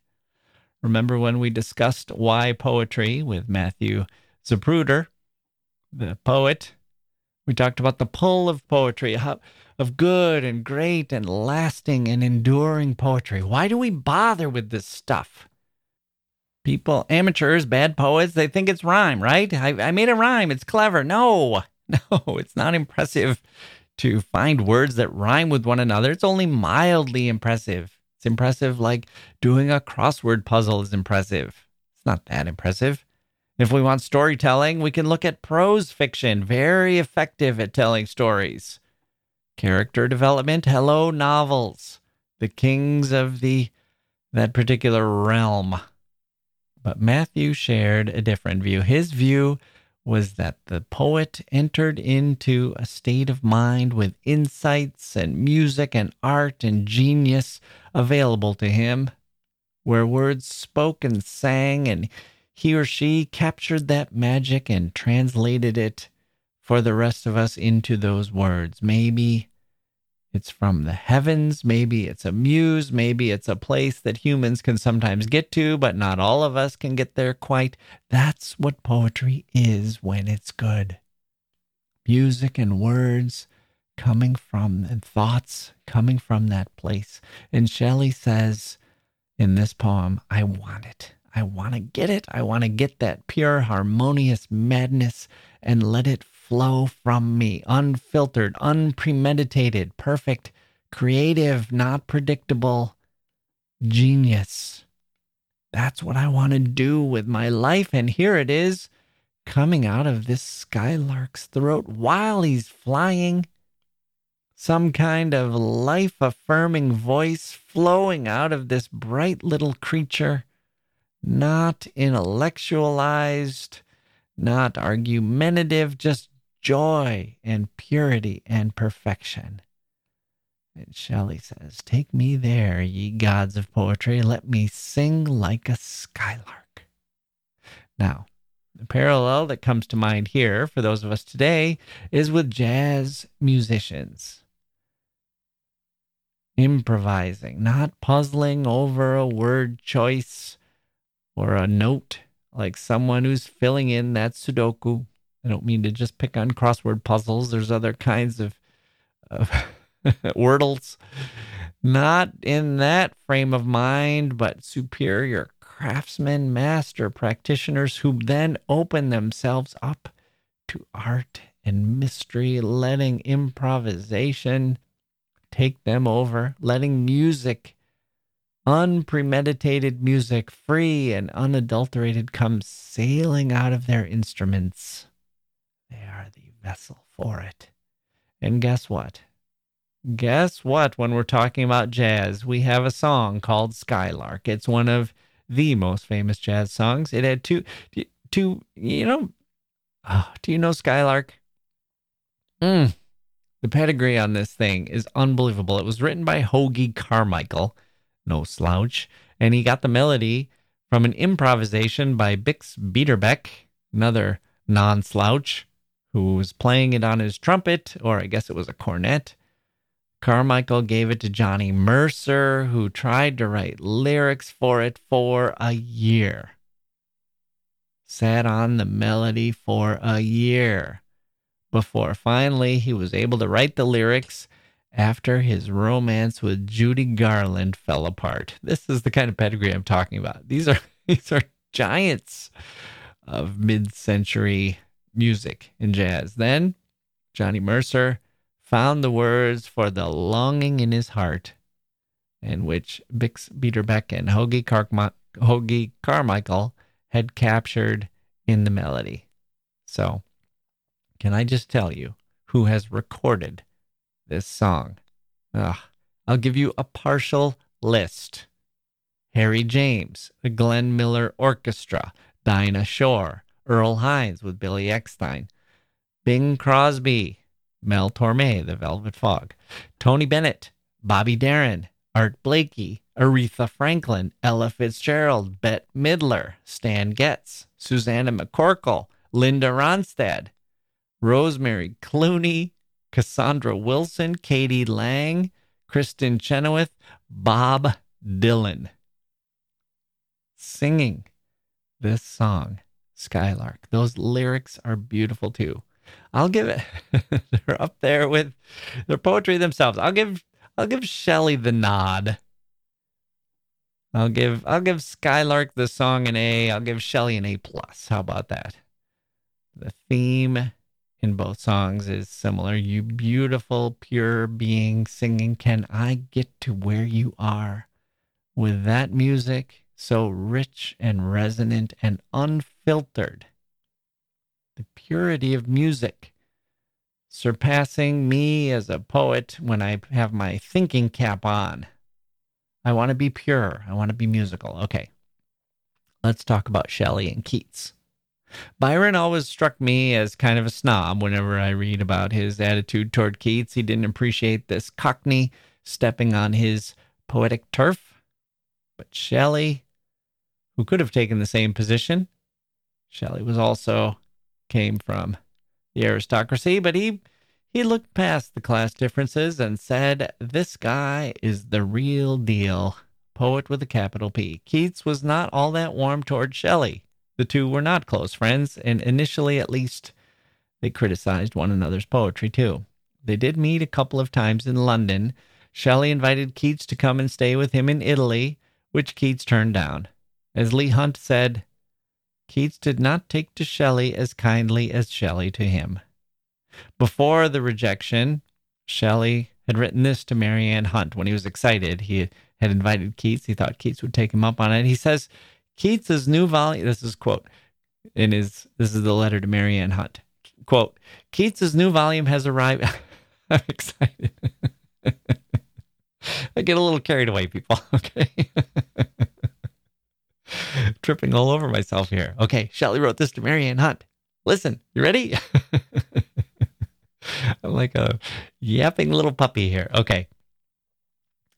Speaker 1: Remember when we discussed why poetry with Matthew Zapruder, the poet. We talked about the pull of poetry, how, of good and great and lasting and enduring poetry. Why do we bother with this stuff? People, amateurs, bad poets, they think it's rhyme, right? I, I made a rhyme. It's clever. No, no, it's not impressive to find words that rhyme with one another. It's only mildly impressive. It's impressive like doing a crossword puzzle is impressive. It's not that impressive. If we want storytelling, we can look at prose fiction, very effective at telling stories. Character development, hello novels, the kings of the that particular realm. But Matthew shared a different view. His view was that the poet entered into a state of mind with insights and music and art and genius available to him, where words spoke and sang and he or she captured that magic and translated it for the rest of us into those words. Maybe it's from the heavens, maybe it's a muse, maybe it's a place that humans can sometimes get to, but not all of us can get there quite. That's what poetry is when it's good. Music and words coming from and thoughts coming from that place. And Shelley says in this poem, I want it. I want to get it. I want to get that pure, harmonious madness and let it flow from me, unfiltered, unpremeditated, perfect, creative, not predictable genius. That's what I want to do with my life. And here it is coming out of this skylark's throat while he's flying. Some kind of life affirming voice flowing out of this bright little creature not intellectualized, not argumentative, just joy and purity and perfection. And Shelley says, Take me there, ye gods of poetry, let me sing like a skylark. Now, the parallel that comes to mind here for those of us today is with jazz musicians. Improvising, not puzzling over a word choice or a note, like someone who's filling in that Sudoku. I don't mean to just pick on crossword puzzles. There's other kinds of, of wordles. Not in that frame of mind, but superior craftsmen, master practitioners who then open themselves up to art and mystery, letting improvisation take them over, letting music, unpremeditated music, free and unadulterated, comes sailing out of their instruments. They are the vessel for it. And guess what? Guess what? When we're talking about jazz, we have a song called Skylark. It's one of the most famous jazz songs. It had two, two, you know, oh, do you know Skylark? Mm, the pedigree on this thing is unbelievable. It was written by Hoagy Carmichael, no slouch, and he got the melody from an improvisation by Bix Beiderbecke, another non slouch, who was playing it on his trumpet, or I guess it was a cornet. Carmichael gave it to Johnny Mercer, who tried to write lyrics for it for a year. Sat on the melody for a year before finally he was able to write the lyrics after his romance with Judy Garland fell apart. This is the kind of pedigree I'm talking about. These are these are giants of mid-century music and jazz. Then Johnny Mercer found the words for the longing in his heart, in which Bix Beiderbecke and Hoagy, Carm- Hoagy Carmichael had captured in the melody. So can I just tell you who has recorded this song? Ugh. I'll give you a partial list Harry James, the Glenn Miller Orchestra, Dinah Shore, Earl Hines with Billy Eckstine, Bing Crosby, Mel Torme, The Velvet Fog, Tony Bennett, Bobby Darin, Art Blakey, Aretha Franklin, Ella Fitzgerald, Bette Midler, Stan Getz, Susannah McCorkle, Linda Ronstadt, Rosemary Clooney, Cassandra Wilson, k.d. lang, Kristin Chenoweth, Bob Dylan. Singing this song, Skylark. Those lyrics are beautiful too. I'll give it they're up there with their poetry themselves. I'll give I'll give Shelley the nod. I'll give I'll give Skylark the song an A. I'll give Shelley an A plus. How about that? The theme in both songs is similar. You beautiful, pure being singing, Can I get to where you are? With that music so rich and resonant and unfiltered. The purity of music surpassing me as a poet when I have my thinking cap on. I want to be pure. I want to be musical. Okay. Let's talk about Shelley and Keats. Byron always struck me as kind of a snob whenever I read about his attitude toward Keats. He didn't appreciate this cockney stepping on his poetic turf. But Shelley, who could have taken the same position, Shelley was also came from the aristocracy, but he he looked past the class differences and said, This guy is the real deal. Poet with a capital P. Keats was not all that warm toward Shelley. The two were not close friends, and initially, at least, they criticized one another's poetry too. They did meet a couple of times in London. Shelley invited Keats to come and stay with him in Italy, which Keats turned down. As Leigh Hunt said, Keats did not take to Shelley as kindly as Shelley to him. Before the rejection, Shelley had written this to Marianne Hunt when he was excited. He had invited Keats. He thought Keats would take him up on it. He says, Keats's new volume, this is quote, in his, this is the letter to Marianne Hunt. Quote, Keats's new volume has arrived. I'm excited. I get a little carried away, people. Okay. Tripping all over myself here. Okay. Shelley wrote this to Marianne Hunt. Listen, you ready? I'm like a yapping little puppy here. Okay.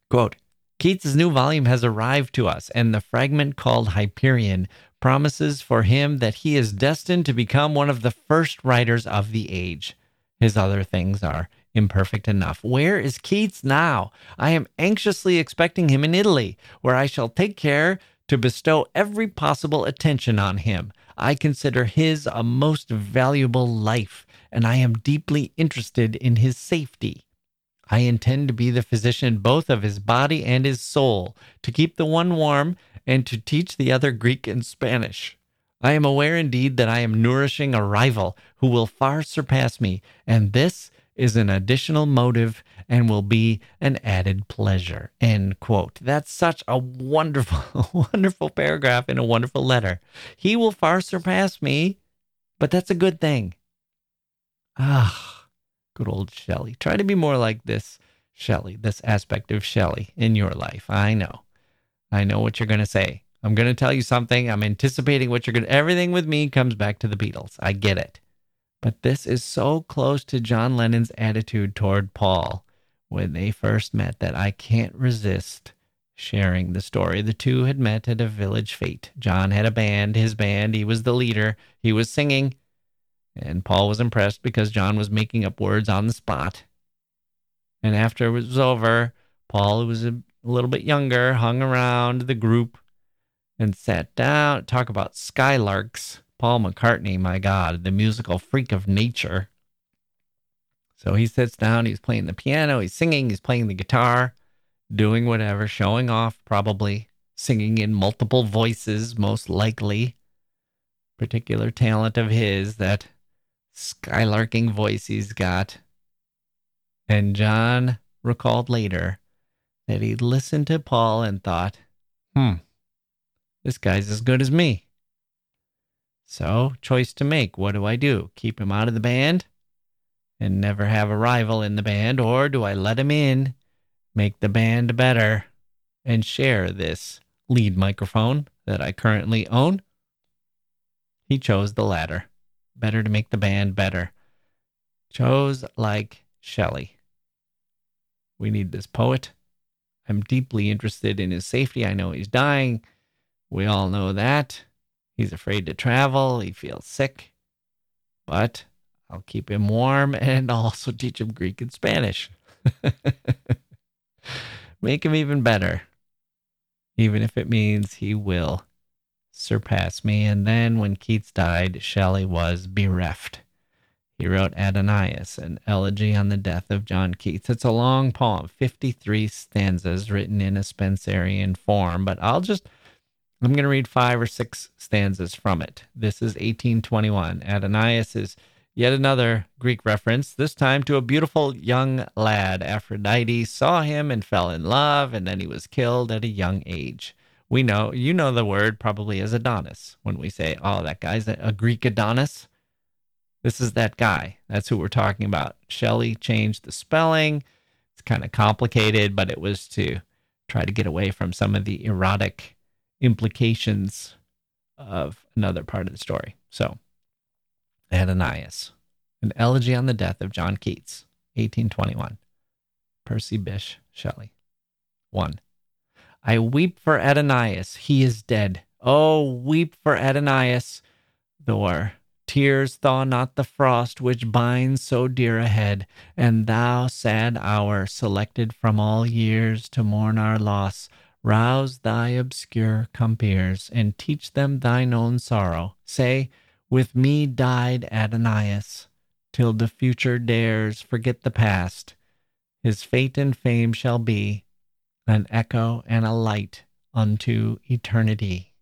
Speaker 1: Quote Keats's new volume has arrived to us, and the fragment called Hyperion promises for him that he is destined to become one of the first writers of the age. His other things are imperfect enough. Where is Keats now? I am anxiously expecting him in Italy, where I shall take care to bestow every possible attention on him. I consider his a most valuable life, and I am deeply interested in his safety. I intend to be the physician both of his body and his soul, to keep the one warm and to teach the other Greek and Spanish. I am aware indeed that I am nourishing a rival who will far surpass me, and this is an additional motive and will be an added pleasure. End quote. That's such a wonderful, wonderful paragraph in a wonderful letter. He will far surpass me, but that's a good thing. Ah, good old Shelley. Try to be more like this Shelley, this aspect of Shelley in your life. I know. I know what you're going to say. I'm going to tell you something. I'm anticipating what you're going to. Everything with me comes back to the Beatles. I get it. But this is so close to John Lennon's attitude toward Paul when they first met that I can't resist sharing the story. The two had met at a village fete. John had a band, his band. He was the leader, he was singing. And Paul was impressed because John was making up words on the spot. And after it was over, Paul, who was a little bit younger, hung around the group and sat down. To talk about skylarks. Paul McCartney, my God, the musical freak of nature. So he sits down, he's playing the piano, he's singing, he's playing the guitar, doing whatever, showing off, probably singing in multiple voices, most likely. Particular talent of his, that skylarking voice he's got. And John recalled later that he listened to Paul and thought, hmm, this guy's as good as me. So, choice to make. What do I do? Keep him out of the band and never have a rival in the band, or do I let him in, make the band better, and share this lead microphone that I currently own? He chose the latter. Better to make the band better. Chose like Shelley. We need this poet. I'm deeply interested in his safety. I know he's dying. We all know that. He's afraid to travel. He feels sick. But I'll keep him warm and I'll also teach him Greek and Spanish. Make him even better, even if it means he will surpass me. And then when Keats died, Shelley was bereft. He wrote Adonais, an elegy on the death of John Keats. It's a long poem, 53 stanzas written in a Spenserian form, but I'll just I'm going to read five or six stanzas from it. This is 1821. Adonais is yet another Greek reference, this time to a beautiful young lad. Aphrodite saw him and fell in love, and then he was killed at a young age. We know, you know the word probably as Adonis when we say, oh, that guy's a Greek Adonis. This is that guy. That's who we're talking about. Shelley changed the spelling. It's kind of complicated, but it was to try to get away from some of the erotic implications of another part of the story. So, Adonais, an elegy on the death of John Keats, 1821. Percy Bysshe Shelley. 1. I weep for Adonais, he is dead. Oh, weep for Adonais, Thor. Tears thaw not the frost which binds so dear a head, and thou, sad hour, selected from all years to mourn our loss, Rouse thy obscure compeers, and teach them thine own sorrow. Say, With me died Adonais, till the future dares forget the past. His fate and fame shall be an echo and a light unto eternity.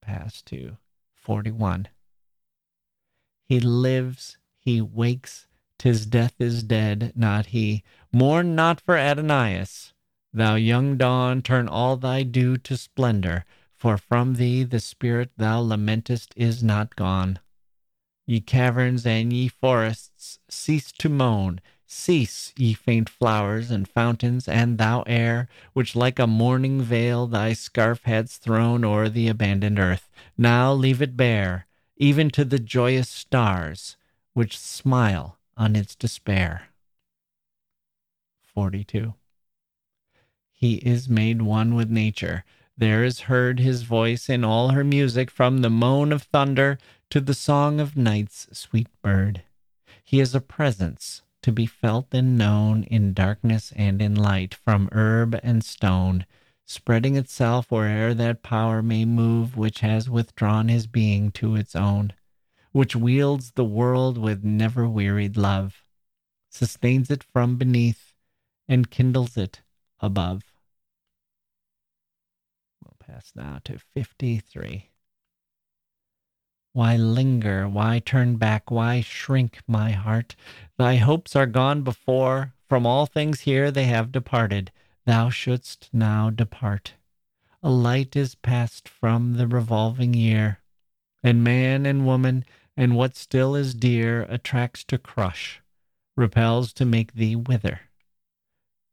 Speaker 1: Pass to 41. He lives, he wakes, tis death is dead, not he. Mourn not for Adonais. Thou young dawn, turn all thy dew to splendor, for from thee the spirit thou lamentest is not gone. Ye caverns and ye forests, cease to moan. Cease, ye faint flowers and fountains, and thou air, which like a mourning veil thy scarf hadst thrown o'er the abandoned earth. Now leave it bare, even to the joyous stars, which smile on its despair. 42. He is made one with nature. There is heard his voice in all her music, from the moan of thunder to the song of night's sweet bird. He is a presence to be felt and known in darkness and in light, from herb and stone, spreading itself where'er that power may move which has withdrawn his being to its own, which wields the world with never wearied love sustains it from beneath, and kindles it above. We'll pass now to 53. Why linger? Why turn back? Why shrink, my heart? Thy hopes are gone before. From all things here they have departed. Thou shouldst now depart. A light is passed from the revolving year, and man and woman and what still is dear attracts to crush, repels to make thee wither.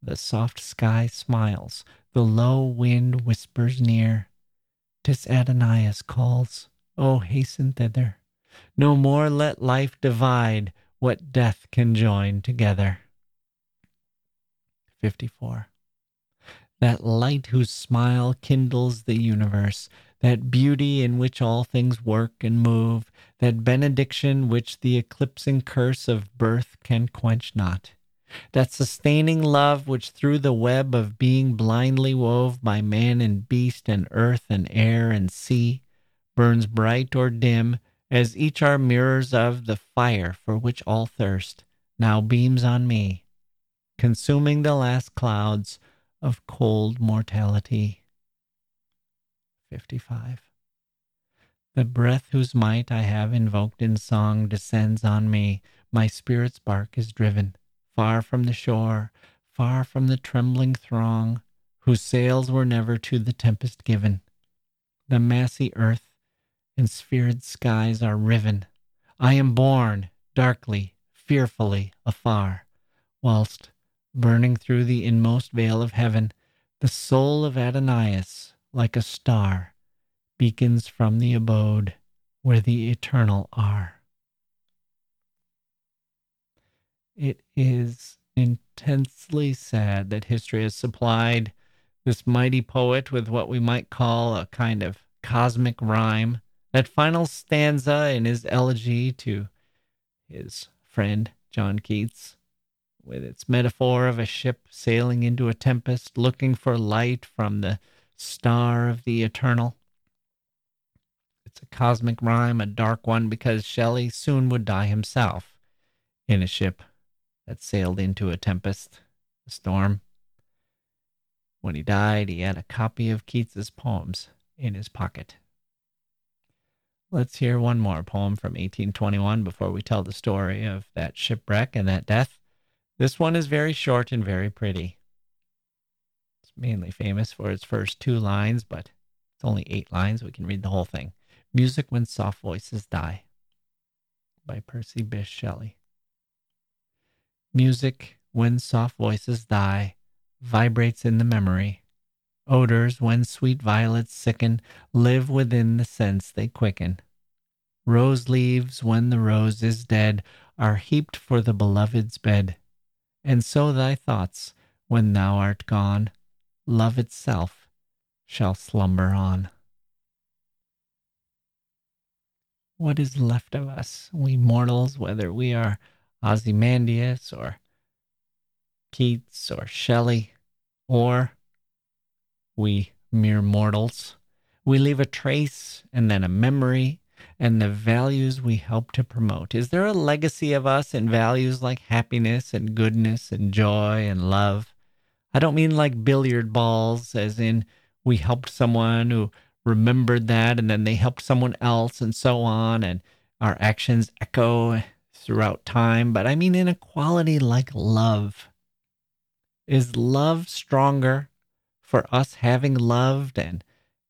Speaker 1: The soft sky smiles, the low wind whispers near. Tis Adonais calls Oh, hasten thither. No more let life divide what death can join together. 54. That light whose smile kindles the universe, that beauty in which all things work and move, that benediction which the eclipsing curse of birth can quench not, that sustaining love which through the web of being blindly wove by man and beast and earth and air and sea, burns bright or dim, as each are mirrors of the fire for which all thirst, now beams on me, consuming the last clouds of cold mortality. 55. The breath whose might I have invoked in song descends on me. My spirit's bark is driven far from the shore, far from the trembling throng, whose sails were never to the tempest given. The massy earth and sphered skies are riven. I am borne darkly, fearfully afar, whilst, burning through the inmost veil of heaven, the soul of Adonais, like a star, beacons from the abode where the eternal are. It is intensely sad that history has supplied this mighty poet with what we might call a kind of cosmic rhyme that final stanza in his elegy to his friend John Keats, with its metaphor of a ship sailing into a tempest, looking for light from the star of the eternal. It's a cosmic rhyme, a dark one, because Shelley soon would die himself in a ship that sailed into a tempest, a storm. When he died, he had a copy of Keats's poems in his pocket. Let's hear one more poem from 1821 before we tell the story of that shipwreck and that death. This one is very short and very pretty. It's mainly famous for its first two lines, but it's only eight lines. We can read the whole thing. Music When Soft Voices Die by Percy Bysshe Shelley. Music when soft voices die vibrates in the memory Odors, when sweet violets sicken, live within the sense they quicken. Rose leaves, when the rose is dead, are heaped for the beloved's bed. And so thy thoughts, when thou art gone, love itself shall slumber on. What is left of us, we mortals, whether we are Ozymandias or Keats or Shelley, or we mere mortals. We leave a trace and then a memory and the values we help to promote. Is there a legacy of us in values like happiness and goodness and joy and love? I don't mean like billiard balls, as in we helped someone who remembered that and then they helped someone else and so on, and our actions echo throughout time, but I mean in a quality like love. Is love stronger for us having loved and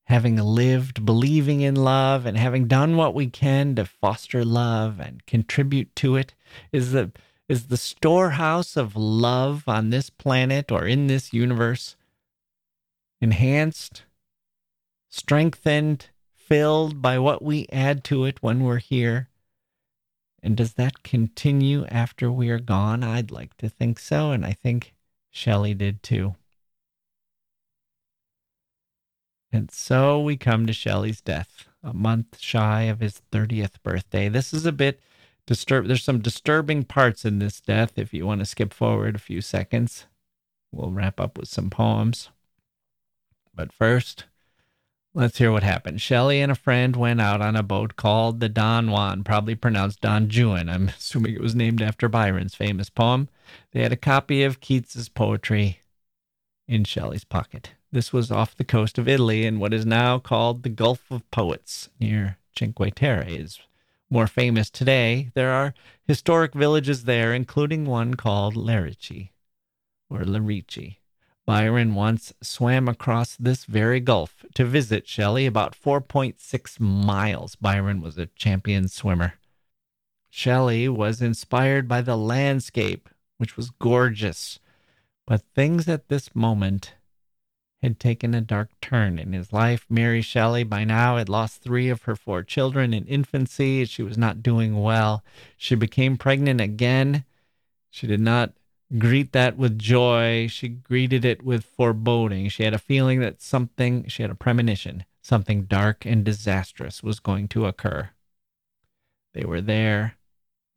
Speaker 1: having lived, believing in love, and having done what we can to foster love and contribute to it? Is the is the storehouse of love on this planet or in this universe enhanced, strengthened, filled by what we add to it when we're here? And does that continue after we are gone? I'd like to think so, and I think Shelley did too. And so we come to Shelley's death, a month shy of his 30th birthday. This is a bit disturb there's some disturbing parts in this death if you want to skip forward a few seconds. We'll wrap up with some poems. But first, Let's hear what happened. Shelley and a friend went out on a boat called the Don Juan, probably pronounced Don Juan. I'm assuming it was named after Byron's famous poem. They had a copy of Keats's poetry in Shelley's pocket. This was off the coast of Italy in what is now called the Gulf of Poets near Cinque Terre is more famous today. There are historic villages there, including one called Lerici or Lerici. Byron once swam across this very gulf to visit Shelley, about 4.6 miles. Byron was a champion swimmer. Shelley was inspired by the landscape, which was gorgeous, but things at this moment had taken a dark turn in his life. Mary Shelley, by now, had lost three of her four children in infancy. She was not doing well. She became pregnant again. She did not greet that with joy. She greeted it with foreboding. She had a feeling that something, she had a premonition, something dark and disastrous was going to occur. They were there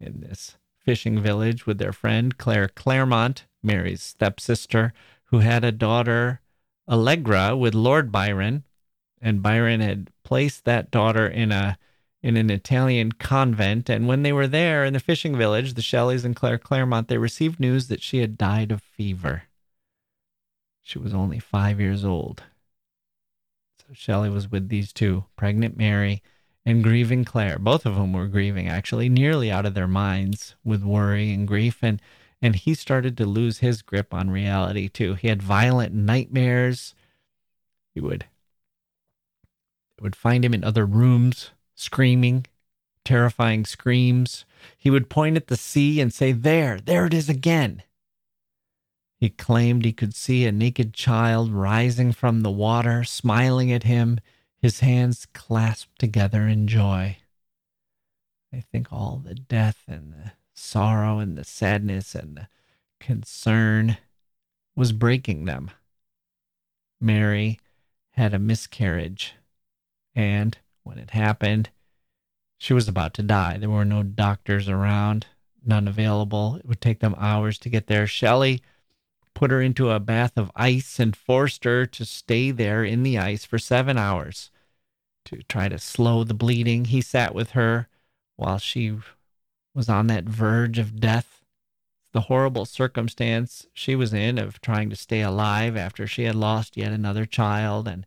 Speaker 1: in this fishing village with their friend Claire Clairmont, Mary's stepsister, who had a daughter, Allegra, with Lord Byron. And Byron had placed that daughter in a in an Italian convent. And when they were there in the fishing village, the Shelleys and Claire Clairmont, they received news that she had died of fever. She was only five years old. So Shelley was with these two, pregnant Mary and grieving Claire. Both of whom were grieving, actually, nearly out of their minds with worry and grief. And and he started to lose his grip on reality too. He had violent nightmares. He would would find him in other rooms screaming, terrifying screams. He would point at the sea and say, There, there it is again. He claimed he could see a naked child rising from the water, smiling at him, his hands clasped together in joy. I think all the death and the sorrow and the sadness and the concern was breaking them. Mary had a miscarriage, and when it happened. She was about to die. There were no doctors around, none available. It would take them hours to get there. Shelley put her into a bath of ice and forced her to stay there in the ice for seven hours to try to slow the bleeding. He sat with her while she was on that verge of death. The horrible circumstance she was in of trying to stay alive after she had lost yet another child and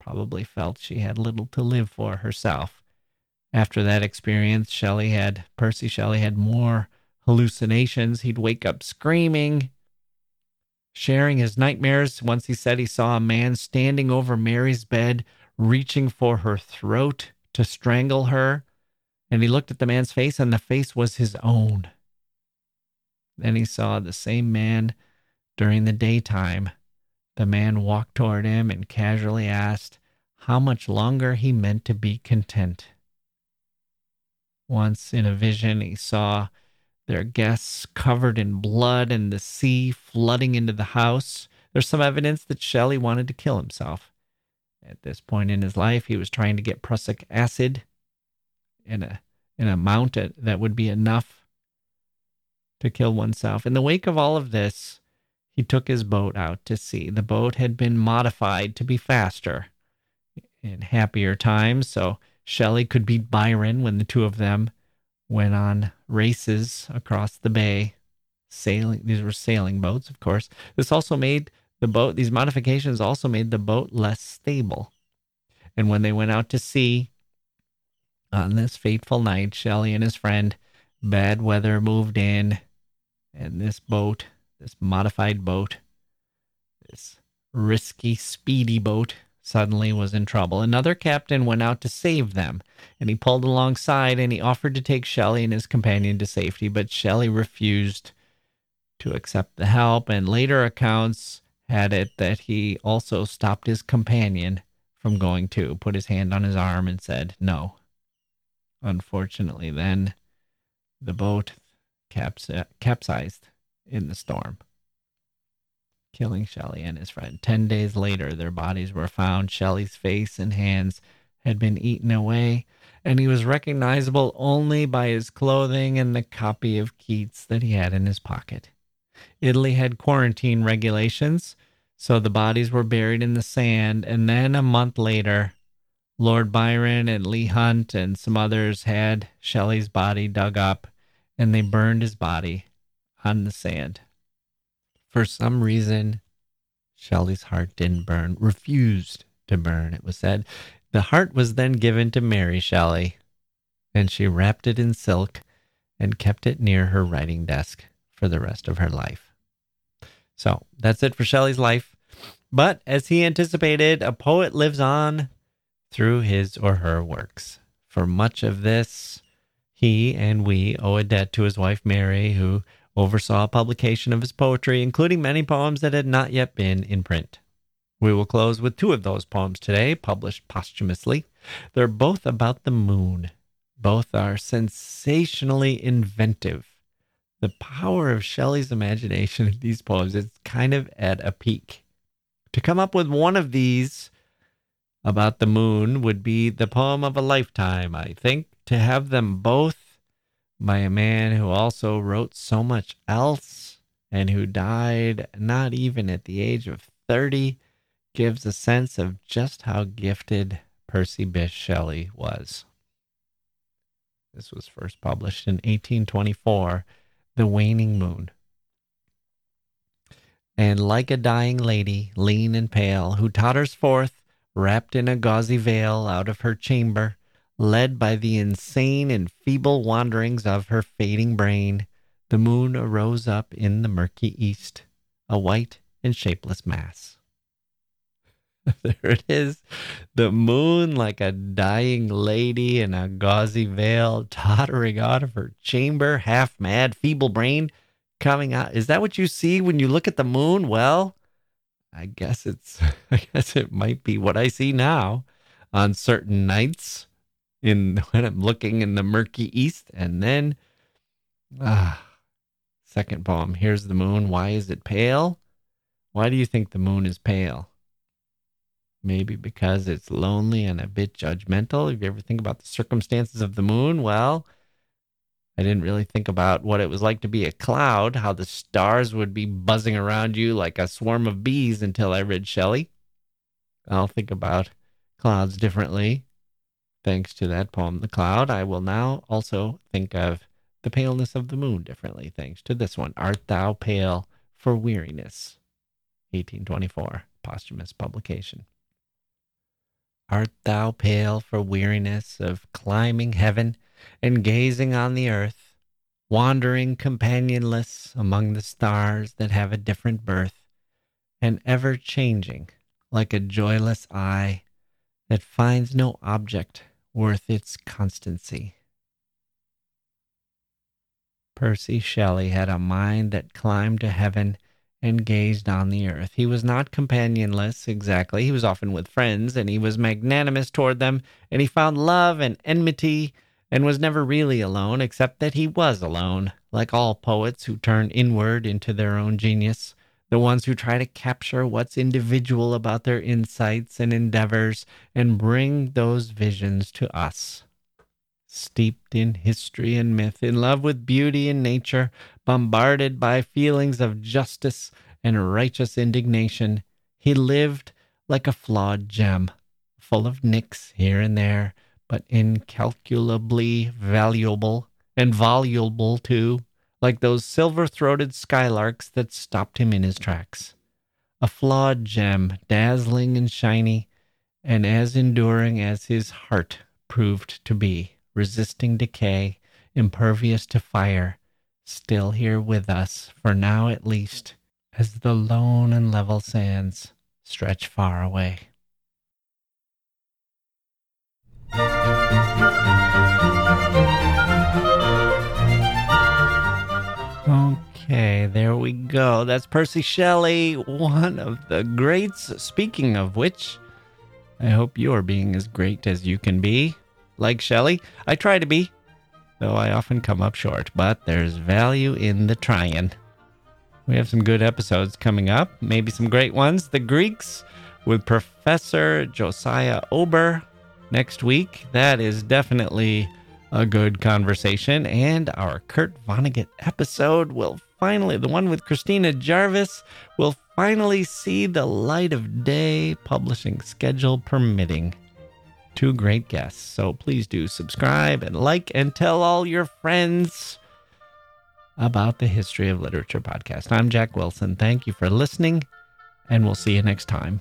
Speaker 1: probably felt she had little to live for herself. After that experience, Shelley had, Percy Shelley had more hallucinations. He'd wake up screaming, sharing his nightmares. Once he said he saw a man standing over Mary's bed, reaching for her throat to strangle her. And he looked at the man's face, and the face was his own. Then he saw the same man during the daytime the man walked toward him and casually asked how much longer he meant to be content. Once in a vision, he saw their guests covered in blood and the sea flooding into the house. There's some evidence that Shelley wanted to kill himself. At this point in his life, he was trying to get prussic acid in a an amount that would be enough to kill oneself. In the wake of all of this, he took his boat out to sea. The boat had been modified to be faster in happier times, so Shelley could beat Byron when the two of them went on races across the bay. Sailing these were sailing boats, of course. This also made the boat these modifications also made the boat less stable. And when they went out to sea on this fateful night, Shelley and his friend, bad weather moved in, and this boat this modified boat, this risky, speedy boat, suddenly was in trouble. Another captain went out to save them, and he pulled alongside and he offered to take Shelley and his companion to safety, but Shelley refused to accept the help, and later accounts had it that he also stopped his companion from going too, put his hand on his arm and said no. Unfortunately, then the boat caps- capsized in the storm, killing Shelley and his friend. Ten days later, their bodies were found. Shelley's face and hands had been eaten away, and he was recognizable only by his clothing and the copy of Keats that he had in his pocket. Italy had quarantine regulations, So the bodies were buried in the sand. And then a month later, Lord Byron and Leigh Hunt and some others had Shelley's body dug up and they burned his body on the sand. For some reason, Shelley's heart didn't burn, refused to burn, it was said. The heart was then given to Mary Shelley, and she wrapped it in silk and kept it near her writing desk for the rest of her life. So that's it for Shelley's life. But as he anticipated, a poet lives on through his or her works. For much of this, he and we owe a debt to his wife Mary, who oversaw publication of his poetry, including many poems that had not yet been in print. We will close with two of those poems today, published posthumously. They're both about the moon. Both are sensationally inventive. The power of Shelley's imagination in these poems is kind of at a peak. To come up with one of these about the moon would be the poem of a lifetime, I think. To have them both by a man who also wrote so much else and who died not even at the age of 30 gives a sense of just how gifted Percy Bysshe Shelley was. This was first published in 1824, The Waning Moon. And like a dying lady, lean and pale, who totters forth wrapped in a gauzy veil out of her chamber, led by the insane and feeble wanderings of her fading brain, the moon arose up in the murky east, a white and shapeless mass. there it is. The moon, like a dying lady in a gauzy veil, tottering out of her chamber, half mad, feeble brain, coming out. Is that what you see when you look at the moon? Well, I guess it's I guess it might be what I see now on certain nights in when I'm looking in the murky east and then ah second poem here's the moon. Why is it pale? Why do you think the moon is pale? Maybe because it's lonely and a bit judgmental. If you ever think about the circumstances of the moon well I didn't really think about what it was like to be a cloud, how the stars would be buzzing around you like a swarm of bees until I read Shelley. I'll think about clouds differently. Thanks to that poem, The Cloud, I will now also think of the paleness of the moon differently, thanks to this one, Art Thou Pale for Weariness, 1824, posthumous publication. Art thou pale for weariness of climbing heaven? And gazing on the earth, wandering companionless among the stars that have a different birth, and ever changing like a joyless eye that finds no object worth its constancy. Percy Shelley had a mind that climbed to heaven and gazed on the earth. He was not companionless exactly. He was often with friends, and he was magnanimous toward them, and he found love and enmity and was never really alone, except that he was alone, like all poets who turn inward into their own genius, the ones who try to capture what's individual about their insights and endeavors and bring those visions to us. Steeped in history and myth, in love with beauty and nature, bombarded by feelings of justice and righteous indignation, he lived like a flawed gem, full of nicks here and there but incalculably valuable and voluble too, like those silver throated skylarks that stopped him in his tracks. A flawed gem, dazzling and shiny, and as enduring as his heart proved to be, resisting decay, impervious to fire, still here with us, for now at least, as the lone and level sands stretch far away. Okay, there we go. That's Percy Shelley, one of the greats. Speaking of which, I hope you are being as great as you can be. Like Shelley, I try to be, though I often come up short, but there's value in the trying. We have some good episodes coming up, maybe some great ones. The Greeks with Professor Josiah Ober next week. That is definitely a good conversation. And our Kurt Vonnegut episode will finally, the one with Christina Jarvis, will finally see the light of day, publishing schedule permitting. Two great guests. So please do subscribe and like and tell all your friends about the History of Literature podcast. I'm Jacke Wilson. Thank you for listening, and we'll see you next time.